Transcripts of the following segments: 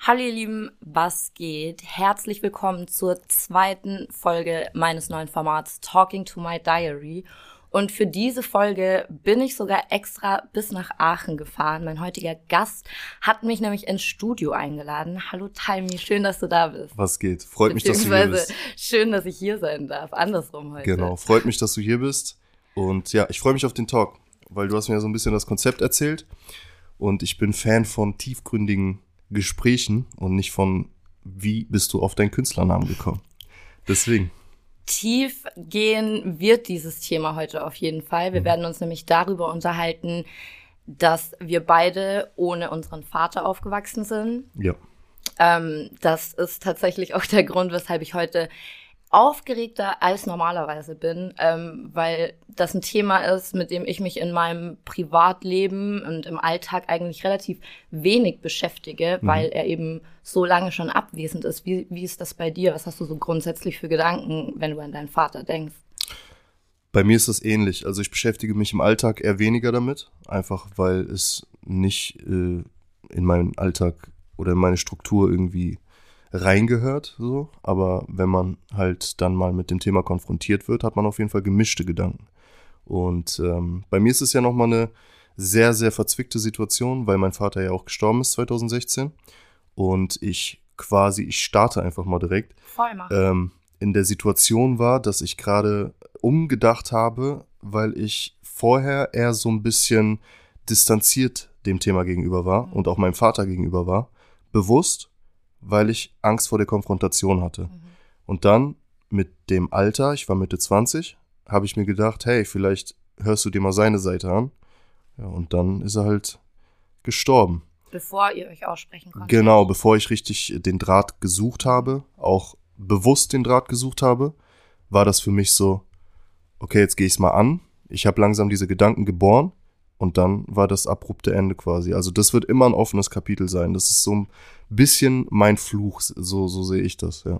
Hallo ihr Lieben, was geht? Herzlich willkommen zur zweiten Folge meines neuen Formats Talking to My Diary. Und für diese Folge bin ich sogar extra bis nach Aachen gefahren. Mein heutiger Gast hat mich nämlich ins Studio eingeladen. Hallo Taimi, schön, dass du da bist. Was geht? Freut mich, dass du hier bist. Schön, dass ich hier sein darf. Andersrum heute. Genau, freut mich, dass du hier bist. Und ja, ich freue mich auf den Talk, weil du hast mir ja so ein bisschen das Konzept erzählt. Und ich bin Fan von tiefgründigen Gesprächen und nicht von, wie bist du auf deinen Künstlernamen gekommen. Deswegen tief gehen wird dieses Thema heute auf jeden Fall. Wir mhm. werden uns nämlich darüber unterhalten, dass wir beide ohne unseren Vater aufgewachsen sind. Ja. Ähm, das ist tatsächlich auch der Grund, weshalb ich heute aufgeregter als normalerweise bin, ähm, weil das ein Thema ist, mit dem ich mich in meinem Privatleben und im Alltag eigentlich relativ wenig beschäftige, mhm. weil er eben so lange schon abwesend ist. Wie, wie ist das bei dir? Was hast du so grundsätzlich für Gedanken, wenn du an deinen Vater denkst? Bei mir ist das ähnlich. Also ich beschäftige mich im Alltag eher weniger damit, einfach weil es nicht äh, in meinen Alltag oder in meine Struktur irgendwie reingehört, so. Aber wenn man halt dann mal mit dem Thema konfrontiert wird, hat man auf jeden Fall gemischte Gedanken. Und ähm, bei mir ist es ja nochmal eine sehr, sehr verzwickte Situation, weil mein Vater ja auch gestorben ist 2016. Und ich quasi, ich starte einfach mal direkt, ähm, in der Situation war, dass ich gerade umgedacht habe, weil ich vorher eher so ein bisschen distanziert dem Thema gegenüber war mhm. und auch meinem Vater gegenüber war. Bewusst weil ich Angst vor der Konfrontation hatte. Mhm. Und dann mit dem Alter, ich war Mitte 20, habe ich mir gedacht, hey, vielleicht hörst du dir mal seine Seite an. Ja, und dann ist er halt gestorben. Bevor ihr euch aussprechen konntet. Genau, bevor ich richtig den Draht gesucht habe, auch bewusst den Draht gesucht habe, war das für mich so, okay, jetzt gehe ich es mal an. Ich habe langsam diese Gedanken geboren und dann war das abrupte Ende quasi. Also das wird immer ein offenes Kapitel sein. Das ist so ein bisschen mein Fluch, so, so sehe ich das, ja.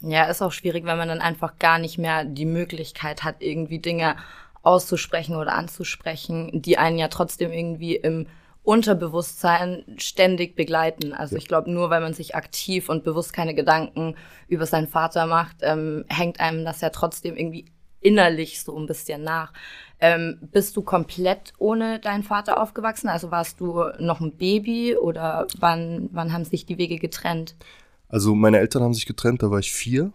Ja, ist auch schwierig, wenn man dann einfach gar nicht mehr die Möglichkeit hat, irgendwie Dinge auszusprechen oder anzusprechen, die einen ja trotzdem irgendwie im Unterbewusstsein ständig begleiten. Also ja. ich glaube, nur weil man sich aktiv und bewusst keine Gedanken über seinen Vater macht, ähm, hängt einem das ja trotzdem irgendwie innerlich so ein bisschen nach. Ähm, bist du komplett ohne deinen Vater aufgewachsen? Also warst du noch ein Baby oder wann, wann haben sich die Wege getrennt? Also meine Eltern haben sich getrennt, da war ich vier,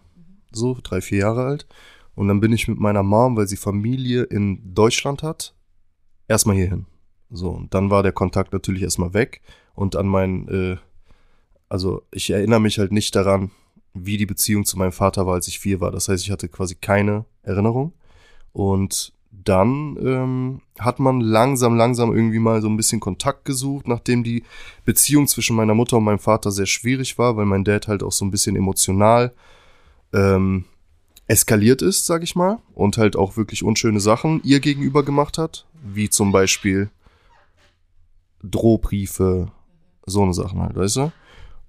so drei, vier Jahre alt. Und dann bin ich mit meiner Mom, weil sie Familie in Deutschland hat, erstmal hierhin. So, und dann war der Kontakt natürlich erstmal weg. Und an mein, äh, also ich erinnere mich halt nicht daran, wie die Beziehung zu meinem Vater war, als ich vier war. Das heißt, ich hatte quasi keine Erinnerung. Und dann ähm, hat man langsam, langsam irgendwie mal so ein bisschen Kontakt gesucht, nachdem die Beziehung zwischen meiner Mutter und meinem Vater sehr schwierig war, weil mein Dad halt auch so ein bisschen emotional ähm, eskaliert ist, sag ich mal, und halt auch wirklich unschöne Sachen ihr gegenüber gemacht hat, wie zum Beispiel Drohbriefe, so eine Sachen halt, weißt du?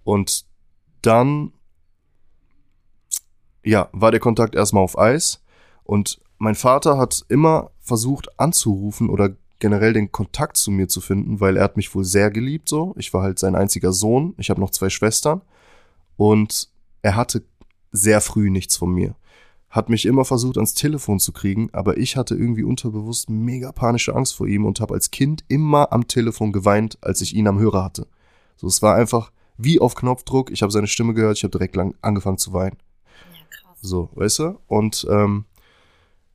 Und dann, ja, war der Kontakt erstmal auf Eis und mein Vater hat immer versucht anzurufen oder generell den Kontakt zu mir zu finden, weil er hat mich wohl sehr geliebt so. Ich war halt sein einziger Sohn. Ich habe noch zwei Schwestern und er hatte sehr früh nichts von mir. Hat mich immer versucht ans Telefon zu kriegen, aber ich hatte irgendwie unterbewusst mega panische Angst vor ihm und habe als Kind immer am Telefon geweint, als ich ihn am Hörer hatte. So, es war einfach wie auf Knopfdruck. Ich habe seine Stimme gehört, ich habe direkt lang angefangen zu weinen. So, weißt du? Und ähm,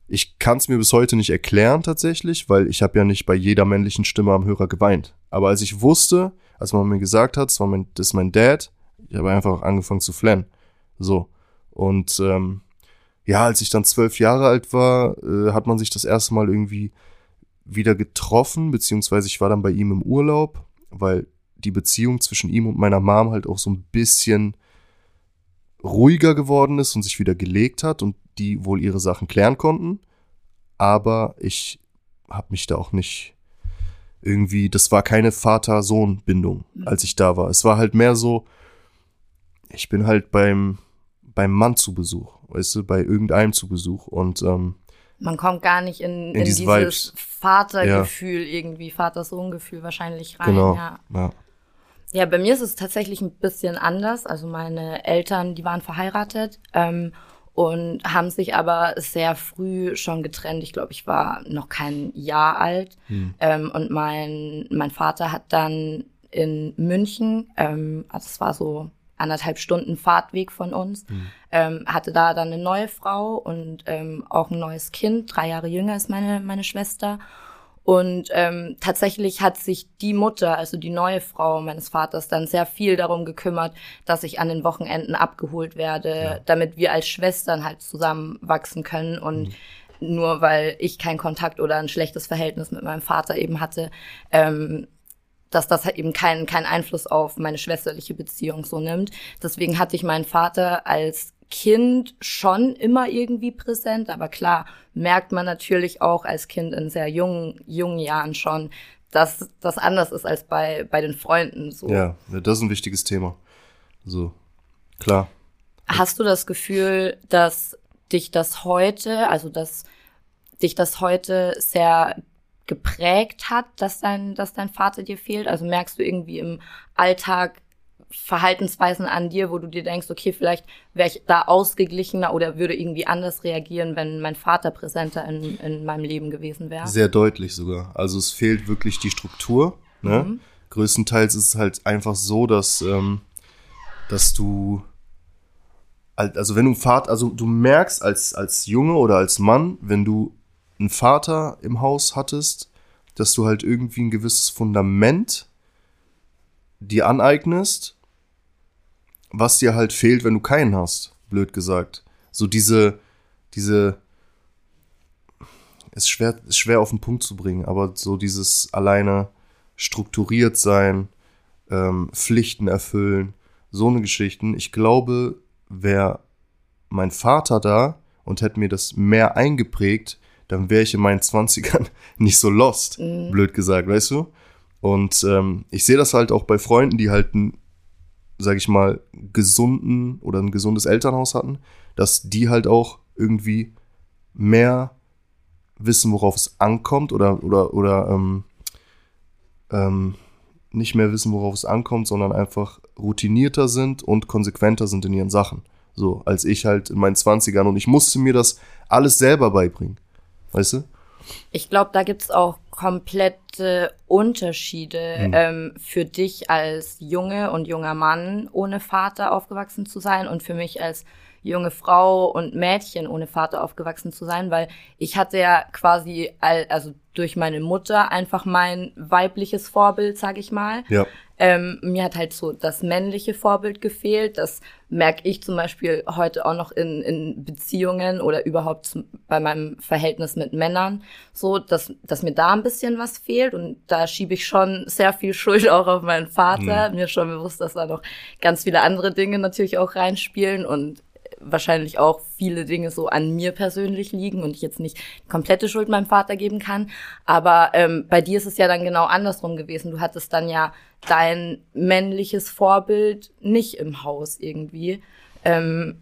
ich kann es mir bis heute nicht erklären tatsächlich, weil ich habe ja nicht bei jeder männlichen Stimme am Hörer geweint. Aber als ich wusste, als man mir gesagt hat, das, war mein, das ist mein Dad, ich habe einfach angefangen zu flennen. So. Und ähm, ja, als ich dann zwölf Jahre alt war, äh, hat man sich das erste Mal irgendwie wieder getroffen, beziehungsweise ich war dann bei ihm im Urlaub, weil die Beziehung zwischen ihm und meiner Mom halt auch so ein bisschen ruhiger geworden ist und sich wieder gelegt hat und die wohl ihre Sachen klären konnten. Aber ich habe mich da auch nicht irgendwie, das war keine Vater-Sohn-Bindung, mhm. als ich da war. Es war halt mehr so, ich bin halt beim, beim Mann zu Besuch, weißt du, bei irgendeinem zu Besuch und ähm, Man kommt gar nicht in, In in, diese dieses Vibes. Vatergefühl irgendwie, Vater-Sohn-Gefühl wahrscheinlich rein. genau, Ja. ja. Ja, bei mir ist es tatsächlich ein bisschen anders. Also meine Eltern, die waren verheiratet ähm, und haben sich aber sehr früh schon getrennt. Ich glaube, ich war noch kein Jahr alt. Ähm, und mein, mein Vater hat dann in München, ähm, also es war so anderthalb Stunden Fahrtweg von uns, ähm, hatte da dann eine neue Frau und ähm, auch ein neues Kind. Drei Jahre jünger ist meine, meine Schwester. Und ähm, tatsächlich hat sich die Mutter, also die neue Frau meines Vaters, dann sehr viel darum gekümmert, dass ich an den Wochenenden abgeholt werde, damit wir als Schwestern halt zusammenwachsen können. Und nur weil ich keinen Kontakt oder ein schlechtes Verhältnis mit meinem Vater eben hatte, ähm, dass das halt eben keinen keinen Einfluss auf meine schwesterliche Beziehung so nimmt. Deswegen hatte ich meinen Vater als Kind schon immer irgendwie präsent, aber klar merkt man natürlich auch als Kind in sehr jungen jungen Jahren schon, dass das anders ist als bei bei den Freunden so. ja, das ist ein wichtiges Thema. So, klar. Hast du das Gefühl, dass dich das heute, also dass dich das heute sehr geprägt hat, dass dein, dass dein Vater dir fehlt? Also merkst du irgendwie im Alltag Verhaltensweisen an dir, wo du dir denkst, okay, vielleicht wäre ich da ausgeglichener oder würde irgendwie anders reagieren, wenn mein Vater präsenter in, in meinem Leben gewesen wäre? Sehr deutlich sogar. Also es fehlt wirklich die Struktur. Ne? Größtenteils ist es halt einfach so, dass, ähm, dass du, also wenn du Vater, also du merkst als, als Junge oder als Mann, wenn du einen Vater im Haus hattest, dass du halt irgendwie ein gewisses Fundament dir aneignest, was dir halt fehlt, wenn du keinen hast, blöd gesagt. So diese, diese, ist schwer, ist schwer auf den Punkt zu bringen, aber so dieses alleine strukturiert sein, ähm, Pflichten erfüllen, so eine Geschichten. Ich glaube, wäre mein Vater da und hätte mir das mehr eingeprägt, dann wäre ich in meinen Zwanzigern nicht so lost, blöd gesagt, weißt du? Und ähm, ich sehe das halt auch bei Freunden, die halt einen, sag ich mal, gesunden oder ein gesundes Elternhaus hatten, dass die halt auch irgendwie mehr wissen, worauf es ankommt oder, oder, oder ähm, ähm, nicht mehr wissen, worauf es ankommt, sondern einfach routinierter sind und konsequenter sind in ihren Sachen. So, als ich halt in meinen 20ern und ich musste mir das alles selber beibringen. Weißt du? Ich glaube, da gibt's auch komplette Unterschiede ähm, für dich als Junge und junger Mann ohne Vater aufgewachsen zu sein und für mich als junge Frau und Mädchen ohne Vater aufgewachsen zu sein, weil ich hatte ja quasi, all, also durch meine Mutter einfach mein weibliches Vorbild, sag ich mal. Ja. Ähm, mir hat halt so das männliche Vorbild gefehlt. Das merke ich zum Beispiel heute auch noch in, in Beziehungen oder überhaupt zum, bei meinem Verhältnis mit Männern. So, dass, dass mir da ein bisschen was fehlt. Und da schiebe ich schon sehr viel Schuld auch auf meinen Vater. Mir ist schon bewusst, dass da noch ganz viele andere Dinge natürlich auch reinspielen und wahrscheinlich auch viele Dinge so an mir persönlich liegen und ich jetzt nicht komplette Schuld meinem Vater geben kann. Aber ähm, bei dir ist es ja dann genau andersrum gewesen. Du hattest dann ja dein männliches Vorbild nicht im Haus irgendwie. Ähm,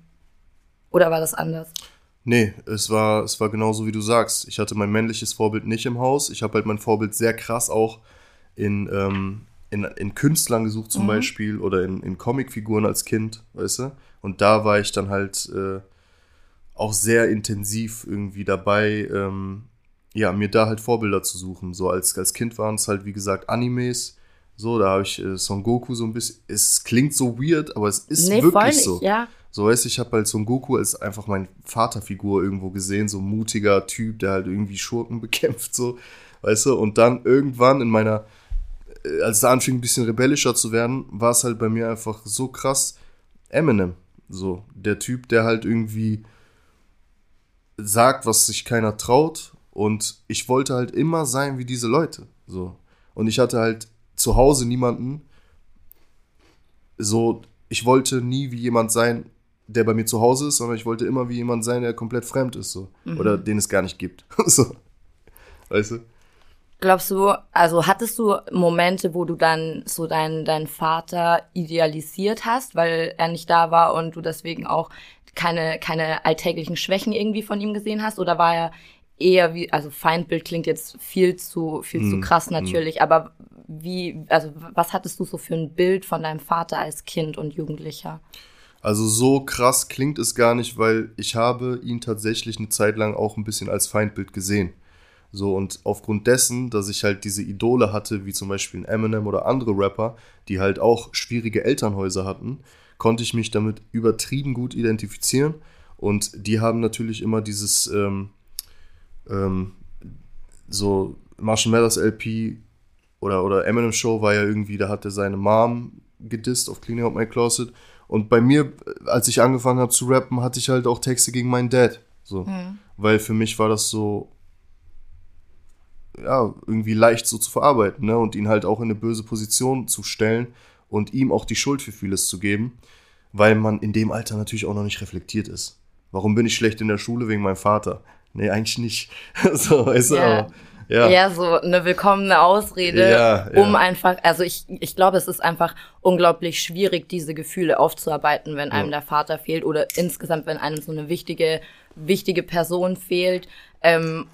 oder war das anders? Nee, es war, es war genauso wie du sagst. Ich hatte mein männliches Vorbild nicht im Haus. Ich habe halt mein Vorbild sehr krass auch in, ähm, in, in Künstlern gesucht zum Beispiel oder in, in Comicfiguren als Kind, weißt du? Und da war ich dann halt äh, auch sehr intensiv irgendwie dabei, ähm, ja, mir da halt Vorbilder zu suchen. So als, als Kind waren es halt, wie gesagt, Animes. So, da habe ich äh, Son Goku so ein bisschen. Es klingt so weird, aber es ist nee, wirklich nicht, so. ja. So weißt du, ich habe halt Son Goku als einfach mein Vaterfigur irgendwo gesehen, so ein mutiger Typ, der halt irgendwie Schurken bekämpft, so, weißt du, und dann irgendwann in meiner, als es anfing ein bisschen rebellischer zu werden, war es halt bei mir einfach so krass Eminem, so, der Typ, der halt irgendwie sagt, was sich keiner traut und ich wollte halt immer sein wie diese Leute, so. Und ich hatte halt zu Hause niemanden, so, ich wollte nie wie jemand sein, der bei mir zu Hause ist, sondern ich wollte immer wie jemand sein, der komplett fremd ist, so. Oder den es gar nicht gibt. so. Weißt du? Glaubst du, also hattest du Momente, wo du dann so deinen deinen Vater idealisiert hast, weil er nicht da war und du deswegen auch keine keine alltäglichen Schwächen irgendwie von ihm gesehen hast oder war er eher wie also Feindbild klingt jetzt viel zu viel zu Mm, krass mm. natürlich, aber wie also was hattest du so für ein Bild von deinem Vater als Kind und Jugendlicher? Also so krass klingt es gar nicht, weil ich habe ihn tatsächlich eine Zeit lang auch ein bisschen als Feindbild gesehen. So, und aufgrund dessen, dass ich halt diese Idole hatte, wie zum Beispiel ein Eminem oder andere Rapper, die halt auch schwierige Elternhäuser hatten, konnte ich mich damit übertrieben gut identifizieren. Und die haben natürlich immer dieses, ähm, ähm, so Marshall Mathers LP oder, oder Eminem Show war ja irgendwie, da hat er seine Mom gedisst auf Cleaning Out My Closet. Und bei mir, als ich angefangen habe zu rappen, hatte ich halt auch Texte gegen meinen Dad. So. Weil für mich war das so, ja, irgendwie leicht so zu verarbeiten, ne? Und ihn halt auch in eine böse Position zu stellen und ihm auch die Schuld für vieles zu geben, weil man in dem Alter natürlich auch noch nicht reflektiert ist. Warum bin ich schlecht in der Schule wegen meinem Vater? Nee, eigentlich nicht. so, ist Ja. aber. Ja. Ja, so eine willkommene Ausrede, Ja, ja. um einfach, also ich, ich glaube, es ist einfach unglaublich schwierig, diese Gefühle aufzuarbeiten, wenn einem der Vater fehlt oder insgesamt, wenn einem so eine wichtige, wichtige Person fehlt. Ähm,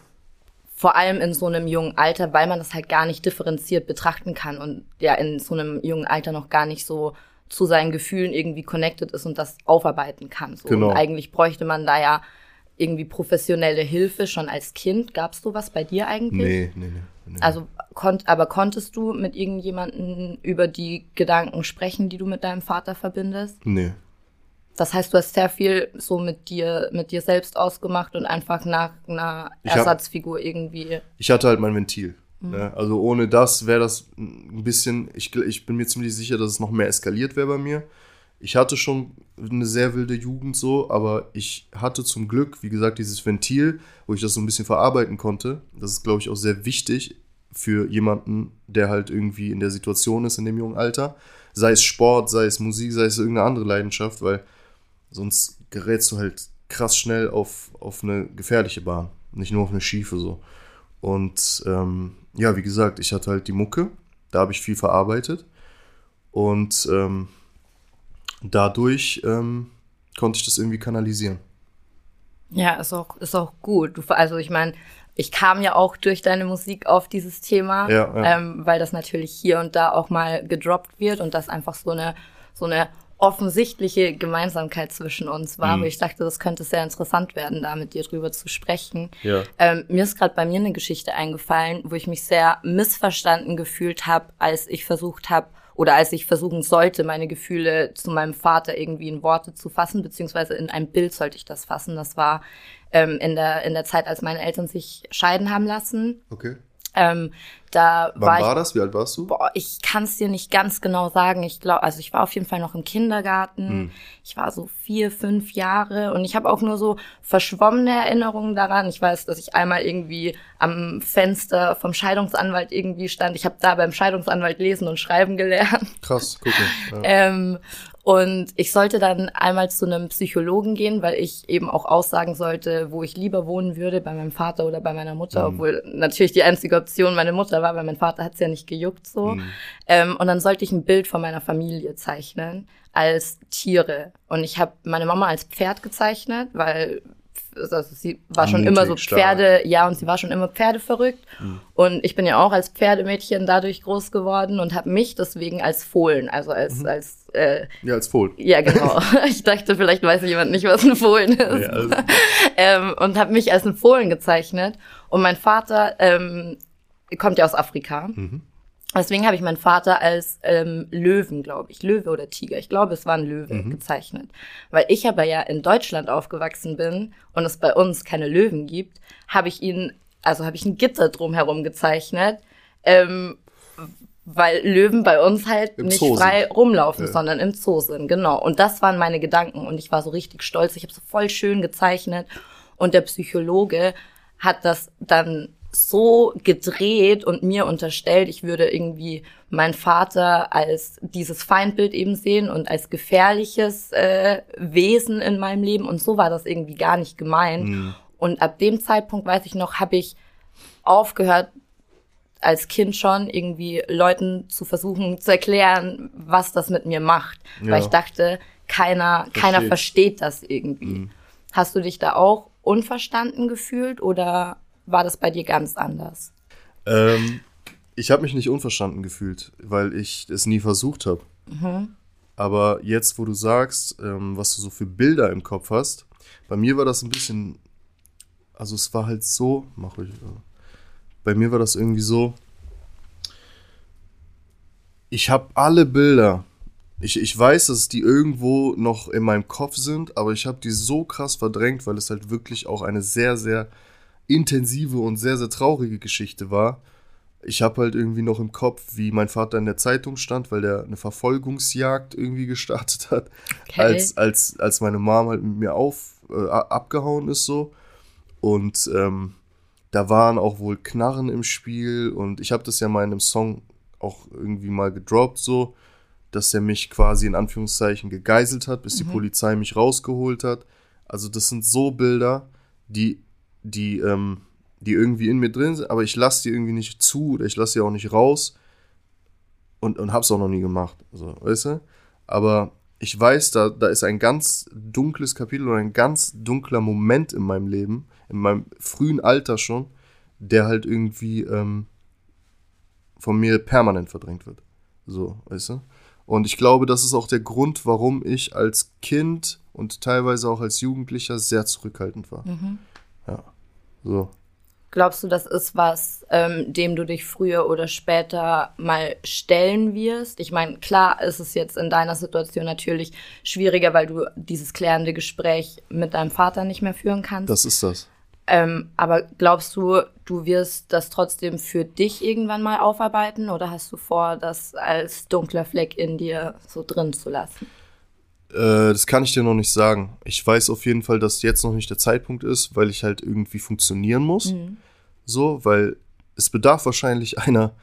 vor allem in so einem jungen Alter, weil man das halt gar nicht differenziert betrachten kann und ja in so einem jungen Alter noch gar nicht so zu seinen Gefühlen irgendwie connected ist und das aufarbeiten kann. So. Genau. Und eigentlich bräuchte man da ja irgendwie professionelle Hilfe schon als Kind. Gab's sowas bei dir eigentlich? Nee, nee, nee. nee. Also konnt, aber konntest du mit irgendjemandem über die Gedanken sprechen, die du mit deinem Vater verbindest? nee. Das heißt, du hast sehr viel so mit dir, mit dir selbst ausgemacht und einfach nach einer Ich hab- Ersatzfigur irgendwie. ich hatte halt mein Ventil. Mhm. Ne? Also ohne das wäre das ein bisschen, ich, ich bin mir ziemlich sicher, dass es noch mehr eskaliert wäre bei mir. Ich hatte schon eine sehr wilde Jugend so, aber ich hatte zum Glück, wie gesagt, dieses Ventil, wo ich das so ein bisschen verarbeiten konnte. Das ist, glaube ich, auch sehr wichtig für jemanden, der halt irgendwie in der Situation ist in dem jungen Alter. Sei es Sport, sei es Musik, sei es irgendeine andere Leidenschaft, weil sonst gerätst du halt krass schnell auf, auf eine gefährliche Bahn, nicht nur auf eine schiefe so. Und ähm, ja, wie gesagt, ich hatte halt die Mucke, da habe ich viel verarbeitet und ähm, dadurch ähm, konnte ich das irgendwie kanalisieren. Ja, ist auch, ist auch gut. Du, also ich meine, ich kam ja auch durch deine Musik auf dieses Thema, Ja, ja. Ähm, weil das natürlich hier und da auch mal gedroppt wird und das einfach so eine, so eine offensichtliche Gemeinsamkeit zwischen uns war. Mhm. Aber ich dachte, das könnte sehr interessant werden, da mit dir drüber zu sprechen. Ja. Ähm, mir ist gerade bei mir eine Geschichte eingefallen, wo ich mich sehr missverstanden gefühlt habe, als ich versucht habe oder als ich versuchen sollte, meine Gefühle zu meinem Vater irgendwie in Worte zu fassen, beziehungsweise in ein Bild sollte ich das fassen. Das war ähm, in, der, in der Zeit, als meine Eltern sich scheiden haben lassen. Okay. Ähm, da Wann war ich war das? Wie alt warst du? Boah, ich kann es dir nicht ganz genau sagen. Ich glaube, also ich war auf jeden Fall noch im Kindergarten. Hm. Ich war so vier, fünf Jahre und ich habe auch nur so verschwommene Erinnerungen daran. Ich weiß, dass ich einmal irgendwie am Fenster vom Scheidungsanwalt irgendwie stand. Ich habe da beim Scheidungsanwalt lesen und schreiben gelernt. Krass, guck mal. Ja. Ähm, und ich sollte dann einmal zu einem Psychologen gehen, weil ich eben auch aussagen sollte, wo ich lieber wohnen würde, bei meinem Vater oder bei meiner Mutter, obwohl natürlich die einzige Option meine Mutter war, weil mein Vater hat's ja nicht gejuckt so. Ähm, und dann sollte ich ein Bild von meiner Familie zeichnen als Tiere. Und ich habe meine Mama als Pferd gezeichnet, weil also sie war schon Mutig, immer so stark. Pferde, ja, und sie war schon immer Pferde verrückt. Und ich bin ja auch als Pferdemädchen dadurch groß geworden und habe mich deswegen als Fohlen, also als, als äh, ja, als Fohlen. ja, genau. Ich dachte, vielleicht weiß jemand nicht, was ein Fohlen ist. Ja, also, Ähm, und habe mich als ein Fohlen gezeichnet. Und mein Vater ähm, kommt ja aus Afrika. Deswegen habe ich meinen Vater als ähm, Löwen, glaube ich, Löwe oder Tiger. Ich glaube, es war ein Löwe gezeichnet. Weil ich aber ja in Deutschland aufgewachsen bin und es bei uns keine Löwen gibt, habe ich ihn, also habe ich ein Gitter drumherum gezeichnet. Ähm, weil Löwen bei uns halt Im nicht Zoo frei sind. rumlaufen, Ja. sondern im Zoo sind, genau. Und das waren meine Gedanken und ich war so richtig stolz. Ich habe so voll schön gezeichnet und der Psychologe hat das dann so gedreht und mir unterstellt, ich würde irgendwie meinen Vater als dieses Feindbild eben sehen und als gefährliches äh, Wesen in meinem Leben. Und so war das irgendwie gar nicht gemeint. Und ab dem Zeitpunkt, weiß ich noch, habe ich aufgehört, als Kind schon irgendwie Leuten zu versuchen zu erklären, was das mit mir macht. Ja. Weil ich dachte, keiner, keiner versteht das irgendwie. Mhm. Hast du dich da auch unverstanden gefühlt oder war das bei dir ganz anders? Ähm, ich habe mich nicht unverstanden gefühlt, weil ich es nie versucht habe. Aber jetzt, wo du sagst, ähm, was du so für Bilder im Kopf hast, bei mir war das ein bisschen, also es war halt so, mach ruhig, äh, bei mir war das irgendwie so, ich habe alle Bilder, ich, ich weiß, dass die irgendwo noch in meinem Kopf sind, aber ich habe die so krass verdrängt, weil es halt wirklich auch eine sehr, sehr intensive und sehr, sehr traurige Geschichte war. Ich habe halt irgendwie noch im Kopf, wie mein Vater in der Zeitung stand, weil der eine Verfolgungsjagd irgendwie gestartet hat, Okay. als, als, als meine Mom halt mit mir auf, äh, abgehauen ist so. Und ähm, da waren auch wohl Knarren im Spiel und ich habe das ja mal in einem Song auch irgendwie mal gedroppt so, dass er mich quasi in Anführungszeichen gegeißelt hat, bis die Polizei mich rausgeholt hat. Also das sind so Bilder, die, die, ähm, die irgendwie in mir drin sind, aber ich lasse die irgendwie nicht zu oder ich lasse die auch nicht raus und, und hab's auch noch nie gemacht. So, weißt du? Aber ich weiß, da, da ist ein ganz dunkles Kapitel oder ein ganz dunkler Moment in meinem Leben, in meinem frühen Alter schon, der halt irgendwie ähm, von mir permanent verdrängt wird. So, weißt du? Und ich glaube, das ist auch der Grund, warum ich als Kind und teilweise auch als Jugendlicher sehr zurückhaltend war. Ja. So. Glaubst du, das ist was, ähm, dem du dich früher oder später mal stellen wirst? Ich meine, klar ist es jetzt in deiner Situation natürlich schwieriger, weil du dieses klärende Gespräch mit deinem Vater nicht mehr führen kannst. Das ist das. Ähm, aber glaubst du, du wirst das trotzdem für dich irgendwann mal aufarbeiten oder hast du vor, das als dunkler Fleck in dir so drin zu lassen? Äh, das kann ich dir noch nicht sagen. Ich weiß auf jeden Fall, dass jetzt noch nicht der Zeitpunkt ist, weil ich halt irgendwie funktionieren muss. So, weil es bedarf wahrscheinlich einer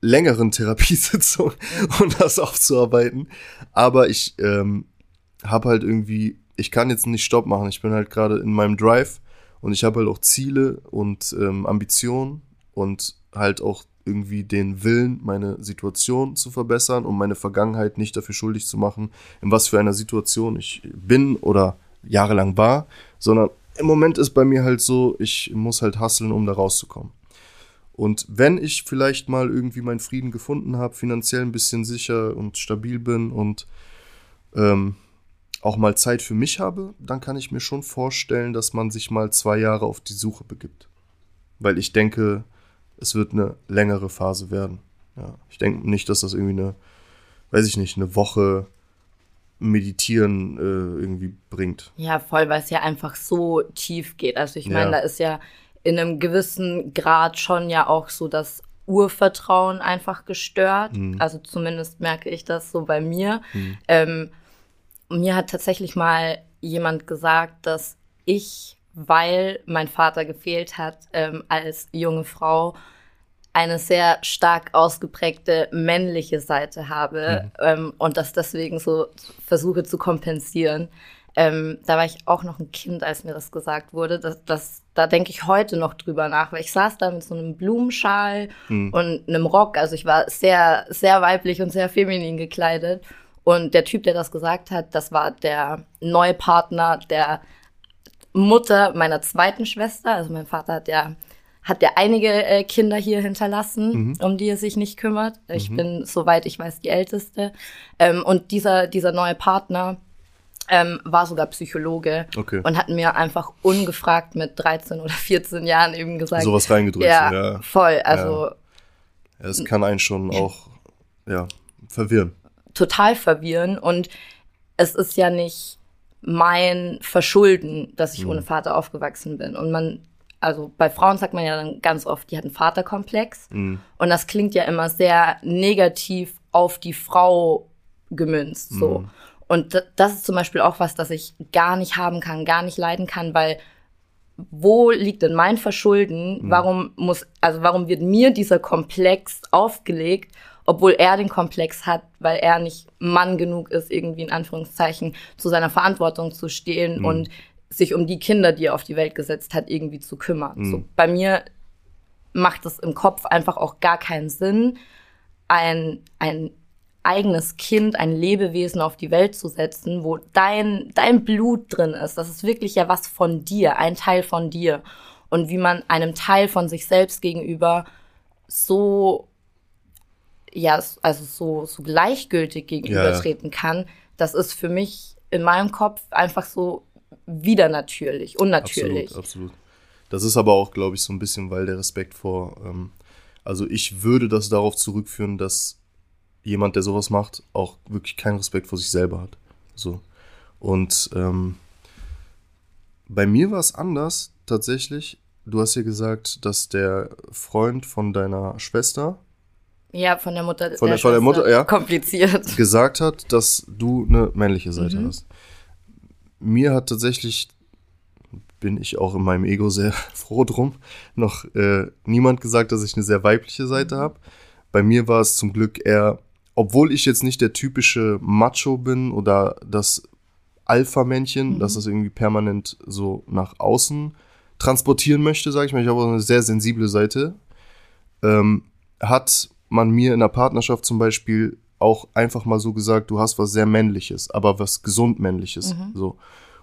längeren Therapiesitzung, um das aufzuarbeiten. Aber ich ähm, habe halt irgendwie, ich kann jetzt nicht Stopp machen. Ich bin halt gerade in meinem Drive und ich habe halt auch Ziele und ähm, Ambitionen und halt auch irgendwie den Willen, meine Situation zu verbessern und meine Vergangenheit nicht dafür schuldig zu machen, in was für einer Situation ich bin oder jahrelang war, sondern im Moment ist bei mir halt so, ich muss halt hasseln, um da rauszukommen. Und wenn ich vielleicht mal irgendwie meinen Frieden gefunden habe, finanziell ein bisschen sicher und stabil bin und ähm, auch mal Zeit für mich habe, dann kann ich mir schon vorstellen, dass man sich mal zwei Jahre auf die Suche begibt. Weil ich denke, es wird eine längere Phase werden. Ja, ich denke nicht, dass das irgendwie eine, weiß ich nicht, eine Woche Meditieren äh, irgendwie bringt. Ja, voll, weil es ja einfach so tief geht. Also ich Ja. meine, da ist ja in einem gewissen Grad schon ja auch so das Urvertrauen einfach gestört. Also zumindest merke ich das so bei mir. Ähm, mir hat tatsächlich mal jemand gesagt, dass ich, weil mein Vater gefehlt hat, ähm, als junge Frau eine sehr stark ausgeprägte männliche Seite habe ähm, und das deswegen so versuche zu kompensieren. Ähm, da war ich auch noch ein Kind, als mir das gesagt wurde. Das, das, da denke ich heute noch drüber nach, weil ich saß da mit so einem Blumenschal und einem Rock. Also ich war sehr, sehr weiblich und sehr feminin gekleidet. Und der Typ, der das gesagt hat, das war der neue Partner der Mutter meiner zweiten Schwester. Also mein Vater hat ja hat ja einige äh, Kinder hier hinterlassen, um die er sich nicht kümmert. Ich bin, soweit ich weiß, die Älteste. Ähm, und dieser, dieser neue Partner ähm, war sogar Psychologe Okay. und hat mir einfach ungefragt mit 13 oder 14 Jahren eben gesagt. Sowas reingedrückt, Ja, ja. voll. Also Ja, Es kann einen schon auch ja, verwirren. total verwirren und es ist ja nicht mein Verschulden, dass ich ohne Vater aufgewachsen bin. Und man, also bei Frauen sagt man ja dann ganz oft, die hat einen Vaterkomplex. Und das klingt ja immer sehr negativ auf die Frau gemünzt, so. Und d- das ist zum Beispiel auch was, das ich gar nicht haben kann, gar nicht leiden kann, weil wo liegt denn mein Verschulden? Warum muss, also warum wird mir dieser Komplex aufgelegt, obwohl er den Komplex hat, weil er nicht Mann genug ist, irgendwie in Anführungszeichen zu seiner Verantwortung zu stehen und sich um die Kinder, die er auf die Welt gesetzt hat, irgendwie zu kümmern. So, bei mir macht es im Kopf einfach auch gar keinen Sinn, ein, ein eigenes Kind, ein Lebewesen auf die Welt zu setzen, wo dein, dein Blut drin ist. Das ist wirklich ja was von dir, ein Teil von dir. Und wie man einem Teil von sich selbst gegenüber so, ja, also so, so gleichgültig gegenübertreten ja, kann, das ist für mich in meinem Kopf einfach so wieder natürlich, unnatürlich. Absolut, absolut. Das ist aber auch, glaube ich, so ein bisschen, weil der Respekt vor, ähm, also ich würde das darauf zurückführen, dass jemand, der sowas macht, auch wirklich keinen Respekt vor sich selber hat. So. Und ähm, bei mir war es anders, tatsächlich. Du hast ja gesagt, dass der Freund von deiner Schwester. Ja, von der Mutter. Von der, der, von der Mutter, ja. Kompliziert. Gesagt hat, dass du eine männliche Seite mhm. hast. Mir hat tatsächlich, bin ich auch in meinem Ego sehr froh drum, noch äh, niemand gesagt, dass ich eine sehr weibliche Seite mhm. habe. Bei mir war es zum Glück eher obwohl ich jetzt nicht der typische Macho bin oder das Alpha-Männchen, mhm. dass das irgendwie permanent so nach außen transportieren möchte, sage ich mal, ich habe auch eine sehr sensible Seite, ähm, hat man mir in der Partnerschaft zum Beispiel auch einfach mal so gesagt, du hast was sehr Männliches, aber was gesund Männliches. Mhm. So.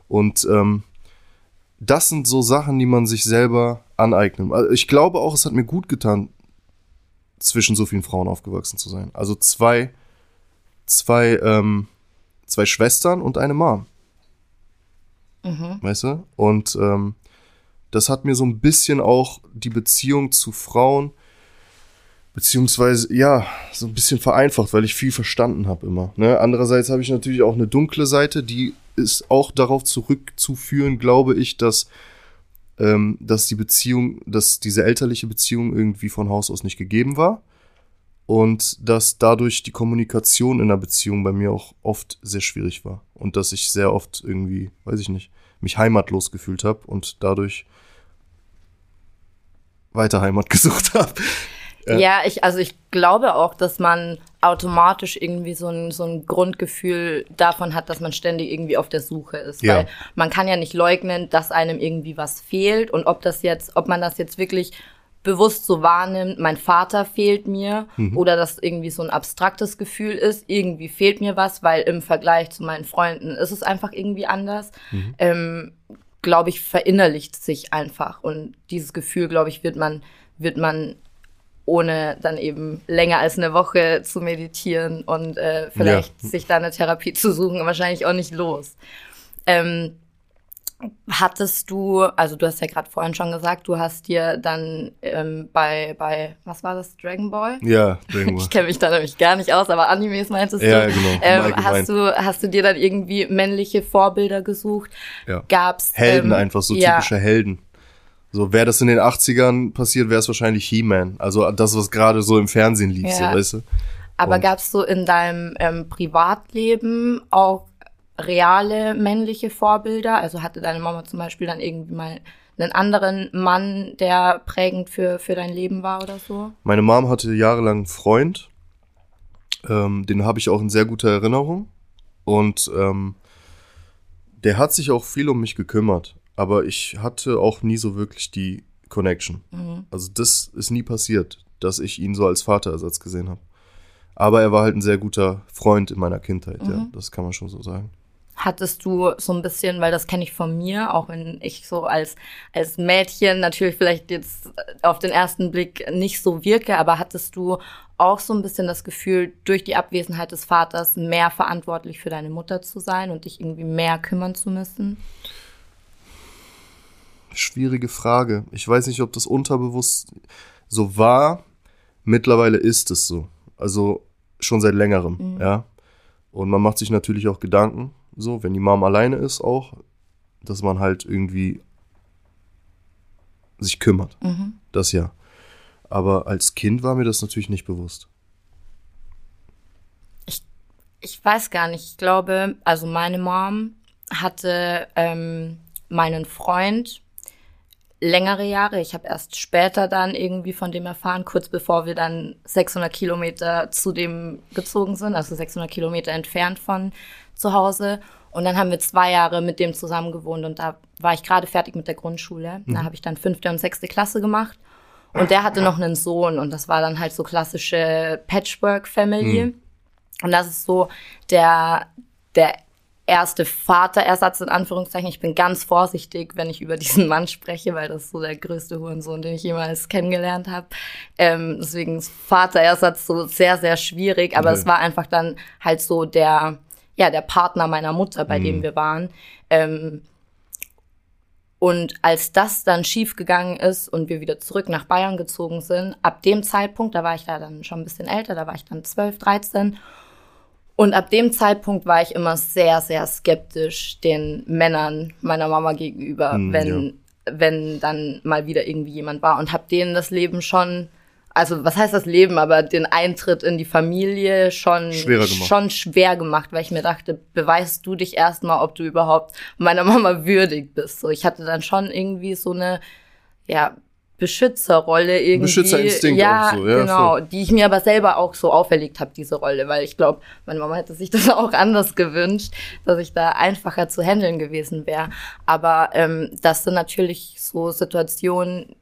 Und ähm, das sind so Sachen, die man sich selber aneignet. Also ich glaube auch, es hat mir gut getan, zwischen so vielen Frauen aufgewachsen zu sein. Also zwei, zwei, ähm, zwei Schwestern und eine Mom. Mhm. Weißt du? Und ähm, das hat mir so ein bisschen auch die Beziehung zu Frauen, beziehungsweise, ja, so ein bisschen vereinfacht, weil ich viel verstanden habe immer. Ne? Andererseits habe ich natürlich auch eine dunkle Seite, die ist auch darauf zurückzuführen, glaube ich, dass ähm, dass die Beziehung, dass diese elterliche Beziehung irgendwie von Haus aus nicht gegeben war und dass dadurch die Kommunikation in der Beziehung bei mir auch oft sehr schwierig war und dass ich sehr oft irgendwie, weiß ich nicht, mich heimatlos gefühlt habe und dadurch weiter Heimat gesucht habe. Ja. ja, ich, also ich glaube auch, dass man automatisch irgendwie so ein, so ein Grundgefühl davon hat, dass man ständig irgendwie auf der Suche ist. Ja. Weil man kann ja nicht leugnen, dass einem irgendwie was fehlt und ob das jetzt, ob man das jetzt wirklich bewusst so wahrnimmt, mein Vater fehlt mir mhm. oder dass irgendwie so ein abstraktes Gefühl ist, irgendwie fehlt mir was, weil im Vergleich zu meinen Freunden ist es einfach irgendwie anders. Mhm. Ähm, glaube ich, verinnerlicht sich einfach und dieses Gefühl, glaube ich, wird man, wird man ohne dann eben länger als eine Woche zu meditieren und äh, vielleicht ja. sich da eine Therapie zu suchen, wahrscheinlich auch nicht los. Ähm, hattest du, also du hast ja gerade vorhin schon gesagt, du hast dir dann ähm, bei, bei, was war das, Dragon Ball? Ja, Dragon Ball. ich kenne mich da nämlich gar nicht aus, aber Animes meintest ja, du? Ja, genau. Ähm, hast, du, hast du dir dann irgendwie männliche Vorbilder gesucht? Ja. Gab's Helden ähm, einfach, so typische. Helden. So, wäre das in den 80ern passiert, wäre es wahrscheinlich He-Man. Also das, was gerade so im Fernsehen lief, ja. so, weißt du? Aber gab es so in deinem ähm, Privatleben auch reale männliche Vorbilder? Also hatte deine Mama zum Beispiel dann irgendwie mal einen anderen Mann, der prägend für, für dein Leben war oder so? Meine Mom hatte jahrelang einen Freund. Ähm, den habe ich auch in sehr guter Erinnerung. Und ähm, der hat sich auch viel um mich gekümmert aber ich hatte auch nie so wirklich die Connection. Mhm. Also das ist nie passiert, dass ich ihn so als Vaterersatz gesehen habe. Aber er war halt ein sehr guter Freund in meiner Kindheit, mhm. ja, das kann man schon so sagen. Hattest du so ein bisschen, weil das kenne ich von mir, auch wenn ich so als, als Mädchen natürlich vielleicht jetzt auf den ersten Blick nicht so wirke, aber hattest du auch so ein bisschen das Gefühl, durch die Abwesenheit des Vaters mehr verantwortlich für deine Mutter zu sein und dich irgendwie mehr kümmern zu müssen? Schwierige Frage. Ich weiß nicht, ob das unterbewusst so war. Mittlerweile ist es so. Also schon seit längerem, mhm. ja. Und man macht sich natürlich auch Gedanken, so, wenn die Mom alleine ist auch, dass man halt irgendwie sich kümmert. Mhm. Das ja. Aber als Kind war mir das natürlich nicht bewusst. Ich, ich weiß gar nicht. Ich glaube, also meine Mom hatte ähm, meinen Freund längere Jahre. Ich habe erst später dann irgendwie von dem erfahren, kurz bevor wir dann 600 Kilometer zu dem gezogen sind, also 600 Kilometer entfernt von zu Hause. Und dann haben wir zwei Jahre mit dem zusammen gewohnt und da war ich gerade fertig mit der Grundschule. Mhm. Da habe ich dann fünfte und sechste Klasse gemacht. Und der hatte noch einen Sohn und das war dann halt so klassische Patchwork-Family. Mhm. Und das ist so der, der erste Vaterersatz in Anführungszeichen. Ich bin ganz vorsichtig, wenn ich über diesen Mann spreche, weil das ist so der größte Hurensohn, den ich jemals kennengelernt habe. Ähm, deswegen ist Vaterersatz so sehr, sehr schwierig. Aber es war einfach dann halt so der, ja, der Partner meiner Mutter, bei mhm. dem wir waren. Ähm, und als das dann schiefgegangen ist und wir wieder zurück nach Bayern gezogen sind, ab dem Zeitpunkt, da war ich da dann schon ein bisschen älter, da war ich dann 12, 13. Und ab dem Zeitpunkt war ich immer sehr, sehr skeptisch den Männern meiner Mama gegenüber, mm, wenn, ja. wenn dann mal wieder irgendwie jemand war und habe denen das Leben schon also was heißt das Leben, aber den Eintritt in die Familie schon, schon schwer gemacht, weil ich mir dachte, beweist du dich erstmal, ob du überhaupt meiner Mama würdig bist. So, ich hatte dann schon irgendwie so eine, ja, Beschützerrolle irgendwie. Beschützerinstinkt ja, auch so, ja. Genau, voll. die ich mir aber selber auch so auferlegt habe, diese Rolle, weil ich glaube, meine Mama hätte sich das auch anders gewünscht, dass ich da einfacher zu handeln gewesen wäre. Aber ähm, das sind natürlich so Situationen,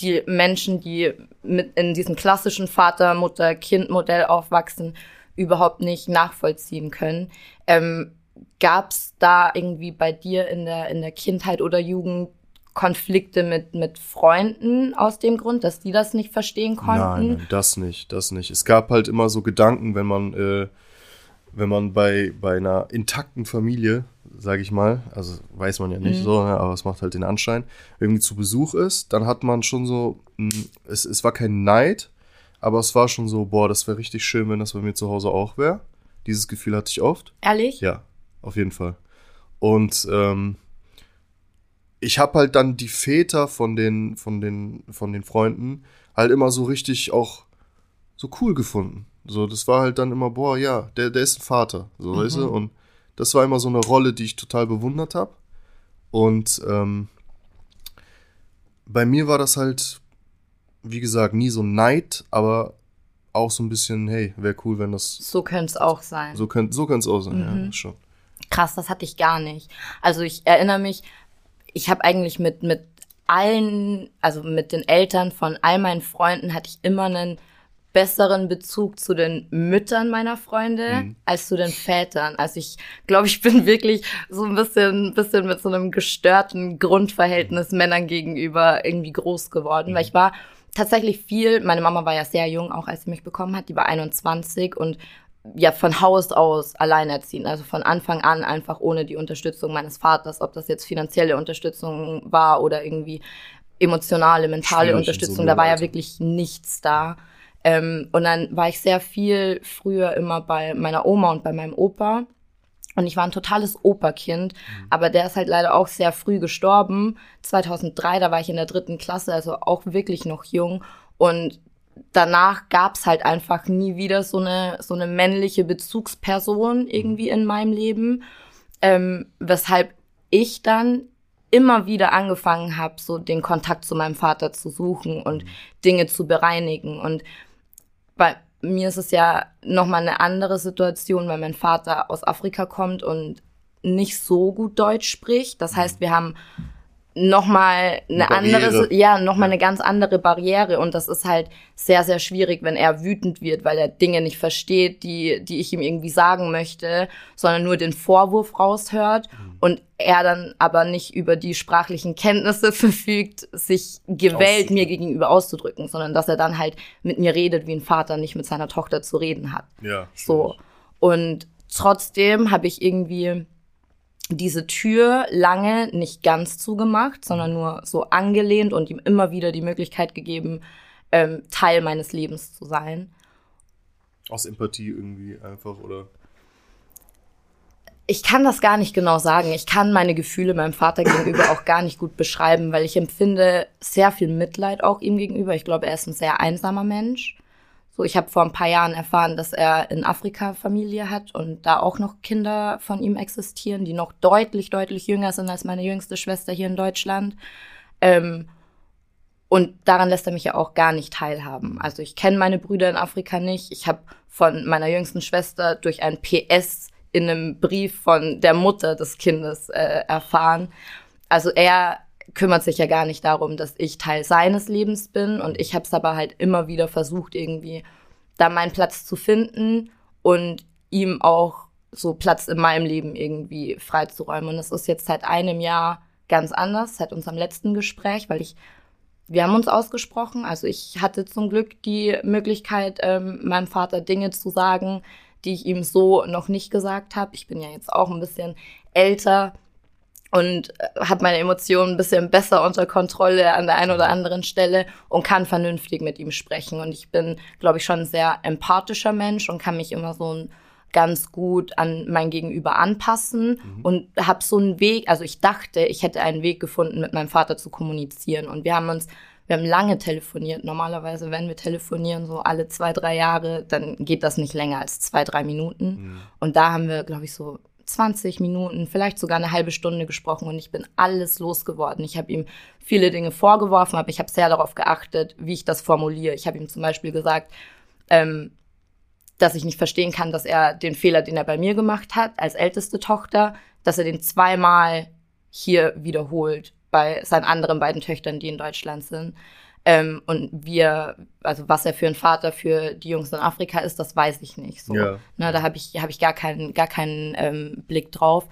die Menschen, die mit in diesem klassischen Vater, Mutter, Kind-Modell aufwachsen, überhaupt nicht nachvollziehen können. Ähm, Gab es da irgendwie bei dir in der, in der Kindheit oder Jugend Konflikte mit, mit Freunden aus dem Grund, dass die das nicht verstehen konnten? Nein, nein, das nicht, das nicht. Es gab halt immer so Gedanken, wenn man, äh, wenn man bei, bei einer intakten Familie sage ich mal, also weiß man ja nicht mhm. so, ne, aber es macht halt den Anschein, irgendwie zu Besuch ist, dann hat man schon so, mh, hm, es, es war kein Neid, aber es war schon so, boah, das wäre richtig schön, wenn das bei mir zu Hause auch wäre. Dieses Gefühl hatte ich oft. Ehrlich? Ja, auf jeden Fall. Und ähm, ich habe halt dann die Väter von den, von den, von den Freunden halt immer so richtig auch so cool gefunden. So, das war halt dann immer, boah, ja, der, der ist ein Vater, so, mhm. weißt du, und das war immer so eine Rolle, die ich total bewundert habe. Und ähm, bei mir war das halt, wie gesagt, nie so Neid, aber auch so ein bisschen, hey, wäre cool, wenn das. So könnte es auch sein. So könnte so es auch sein, mhm. ja, schon. Krass, das hatte ich gar nicht. Also ich erinnere mich, ich habe eigentlich mit, mit allen, also mit den Eltern von all meinen Freunden hatte ich immer einen besseren Bezug zu den Müttern meiner Freunde mhm. als zu den Vätern. Also ich glaube, ich bin wirklich so ein bisschen, bisschen mit so einem gestörten Grundverhältnis mhm. Männern gegenüber irgendwie groß geworden, mhm. weil ich war tatsächlich viel, meine Mama war ja sehr jung, auch als sie mich bekommen hat, die war 21 und ja von Haus aus alleinerziehend, also von Anfang an einfach ohne die Unterstützung meines Vaters, ob das jetzt finanzielle Unterstützung war oder irgendwie emotionale, mentale Schwierig Unterstützung, so da war ja wirklich nichts da. Ähm, und dann war ich sehr viel früher immer bei meiner Oma und bei meinem Opa. Und ich war ein totales Operkind, mhm. aber der ist halt leider auch sehr früh gestorben. 2003, da war ich in der dritten Klasse, also auch wirklich noch jung. Und danach gab's halt einfach nie wieder so eine, so eine männliche Bezugsperson irgendwie in meinem Leben. Ähm, weshalb ich dann immer wieder angefangen habe, so den Kontakt zu meinem Vater zu suchen und mhm. Dinge zu bereinigen. Und bei mir ist es ja nochmal eine andere Situation, weil mein Vater aus Afrika kommt und nicht so gut Deutsch spricht. Das heißt, wir haben nochmal eine, eine andere, ja, nochmal eine ganz andere Barriere und das ist halt sehr, sehr schwierig, wenn er wütend wird, weil er Dinge nicht versteht, die, die ich ihm irgendwie sagen möchte, sondern nur den Vorwurf raushört mhm. und er dann aber nicht über die sprachlichen Kenntnisse verfügt, sich gewählt mir gegenüber auszudrücken, sondern dass er dann halt mit mir redet, wie ein Vater nicht mit seiner Tochter zu reden hat. Ja. So. Und trotzdem habe ich irgendwie diese Tür lange nicht ganz zugemacht, sondern nur so angelehnt und ihm immer wieder die Möglichkeit gegeben, ähm, Teil meines Lebens zu sein. Aus Empathie irgendwie einfach, oder? Ich kann das gar nicht genau sagen. Ich kann meine Gefühle meinem Vater gegenüber auch gar nicht gut beschreiben, weil ich empfinde sehr viel Mitleid auch ihm gegenüber. Ich glaube, er ist ein sehr einsamer Mensch. So, ich habe vor ein paar Jahren erfahren, dass er in Afrika Familie hat und da auch noch Kinder von ihm existieren, die noch deutlich, deutlich jünger sind als meine jüngste Schwester hier in Deutschland. Ähm, und daran lässt er mich ja auch gar nicht teilhaben. Also ich kenne meine Brüder in Afrika nicht. Ich habe von meiner jüngsten Schwester durch ein PS in einem Brief von der Mutter des Kindes äh, erfahren. Also er kümmert sich ja gar nicht darum, dass ich Teil seines Lebens bin. Und ich habe es aber halt immer wieder versucht, irgendwie da meinen Platz zu finden und ihm auch so Platz in meinem Leben irgendwie freizuräumen. Und es ist jetzt seit einem Jahr ganz anders, seit unserem letzten Gespräch, weil ich, wir haben uns ausgesprochen. Also ich hatte zum Glück die Möglichkeit, ähm, meinem Vater Dinge zu sagen, die ich ihm so noch nicht gesagt habe. Ich bin ja jetzt auch ein bisschen älter und äh, habe meine Emotionen ein bisschen besser unter Kontrolle an der einen oder anderen Stelle und kann vernünftig mit ihm sprechen. Und ich bin, glaube ich, schon ein sehr empathischer Mensch und kann mich immer so ein ganz gut an mein Gegenüber anpassen mhm. und habe so einen Weg, also ich dachte, ich hätte einen Weg gefunden, mit meinem Vater zu kommunizieren. Und wir haben uns, wir haben lange telefoniert. Normalerweise, wenn wir telefonieren, so alle zwei, drei Jahre, dann geht das nicht länger als zwei, drei Minuten. Mhm. Und da haben wir, glaube ich, so 20 Minuten, vielleicht sogar eine halbe Stunde gesprochen und ich bin alles losgeworden. Ich habe ihm viele Dinge vorgeworfen, aber ich habe sehr darauf geachtet, wie ich das formuliere. Ich habe ihm zum Beispiel gesagt, ähm, dass ich nicht verstehen kann, dass er den Fehler, den er bei mir gemacht hat, als älteste Tochter, dass er den zweimal hier wiederholt bei seinen anderen beiden Töchtern, die in Deutschland sind. Ähm, und wir, also was er für ein Vater für die Jungs in Afrika ist, das weiß ich nicht. So. Ja. Ne, da habe ich, hab ich gar keinen, gar keinen ähm, Blick drauf.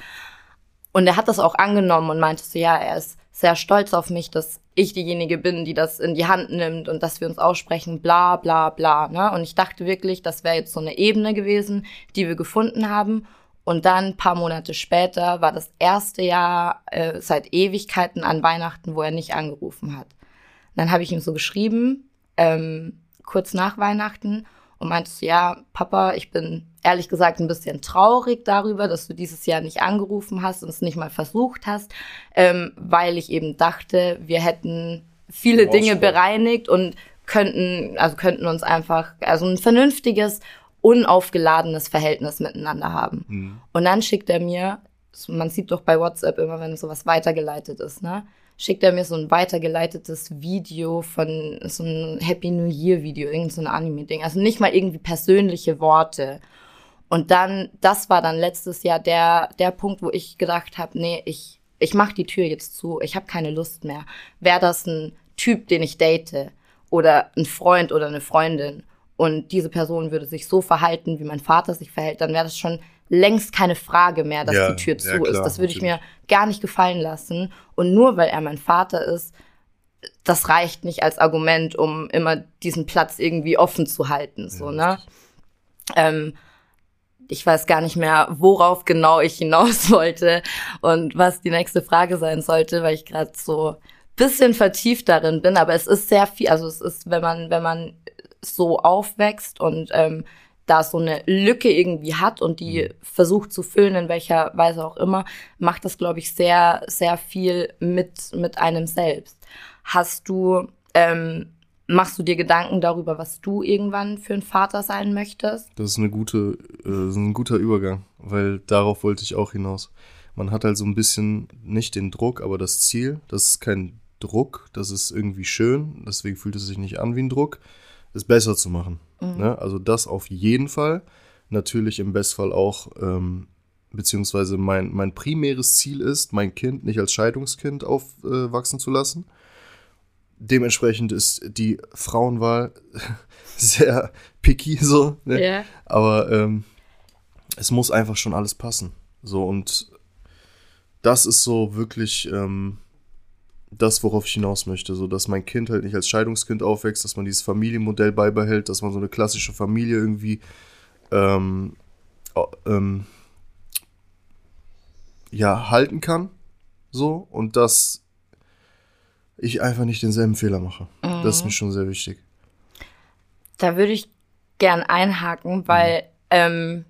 Und er hat das auch angenommen und meinte so, ja, er ist sehr stolz auf mich, dass ich diejenige bin, die das in die Hand nimmt und dass wir uns aussprechen, bla bla bla. Ne? Und ich dachte wirklich, das wäre jetzt so eine Ebene gewesen, die wir gefunden haben. Und dann, paar Monate später, war das erste Jahr äh, seit Ewigkeiten an Weihnachten, wo er nicht angerufen hat. Dann habe ich ihm so geschrieben, ähm, kurz nach Weihnachten, und meinte so, ja, Papa, ich bin ehrlich gesagt ein bisschen traurig darüber, dass du dieses Jahr nicht angerufen hast und es nicht mal versucht hast, ähm, weil ich eben dachte, wir hätten viele Dinge bereinigt und könnten, also könnten uns einfach, also ein vernünftiges, unaufgeladenes Verhältnis miteinander haben. Mhm. Und dann schickt er mir, man sieht doch bei WhatsApp immer, wenn sowas weitergeleitet ist, ne? schickt er mir so ein weitergeleitetes Video von so ein Happy New Year Video, irgend so Anime-Ding. Also nicht mal irgendwie persönliche Worte. Und dann, das war dann letztes Jahr der, der Punkt, wo ich gedacht habe, nee, ich, ich mach die Tür jetzt zu, ich habe keine Lust mehr. Wäre das ein Typ, den ich date oder ein Freund oder eine Freundin und diese Person würde sich so verhalten, wie mein Vater sich verhält, dann wäre das schon längst keine Frage mehr, dass ja, die Tür zu ja, klar, ist. Das würde ich mir gar nicht gefallen lassen. Und nur weil er mein Vater ist, das reicht nicht als Argument, um immer diesen Platz irgendwie offen zu halten. So, ne? Ähm, ich weiß gar nicht mehr, worauf genau ich hinaus wollte und was die nächste Frage sein sollte, weil ich gerade so bisschen vertieft darin bin. Aber es ist sehr viel, also es ist, wenn man, wenn man so aufwächst und ähm, da so eine Lücke irgendwie hat und die mhm. versucht zu füllen, in welcher Weise auch immer, macht das, glaube ich, sehr, sehr viel mit, mit einem selbst. Hast du, ähm, machst du dir Gedanken darüber, was du irgendwann für ein Vater sein möchtest? Das ist eine gute, äh, ein guter Übergang, weil darauf wollte ich auch hinaus. Man hat halt so ein bisschen nicht den Druck, aber das Ziel, das ist kein Druck, das ist irgendwie schön, deswegen fühlt es sich nicht an wie ein Druck, es besser zu machen. Mhm. Ne? Also das auf jeden Fall. Natürlich im Bestfall auch, ähm, beziehungsweise mein, mein primäres Ziel ist, mein Kind nicht als Scheidungskind aufwachsen äh, zu lassen. Dementsprechend ist die Frauenwahl sehr picky so. Ne? Yeah. Aber ähm, es muss einfach schon alles passen. So und das ist so wirklich ähm, das, worauf ich hinaus möchte, so dass mein Kind halt nicht als Scheidungskind aufwächst, dass man dieses Familienmodell beibehält, dass man so eine klassische Familie irgendwie ähm, ähm, ja halten kann, so und dass ich einfach nicht denselben Fehler mache. Mhm. Das ist mir schon sehr wichtig. Da würde ich gern einhaken, weil mhm. ähm,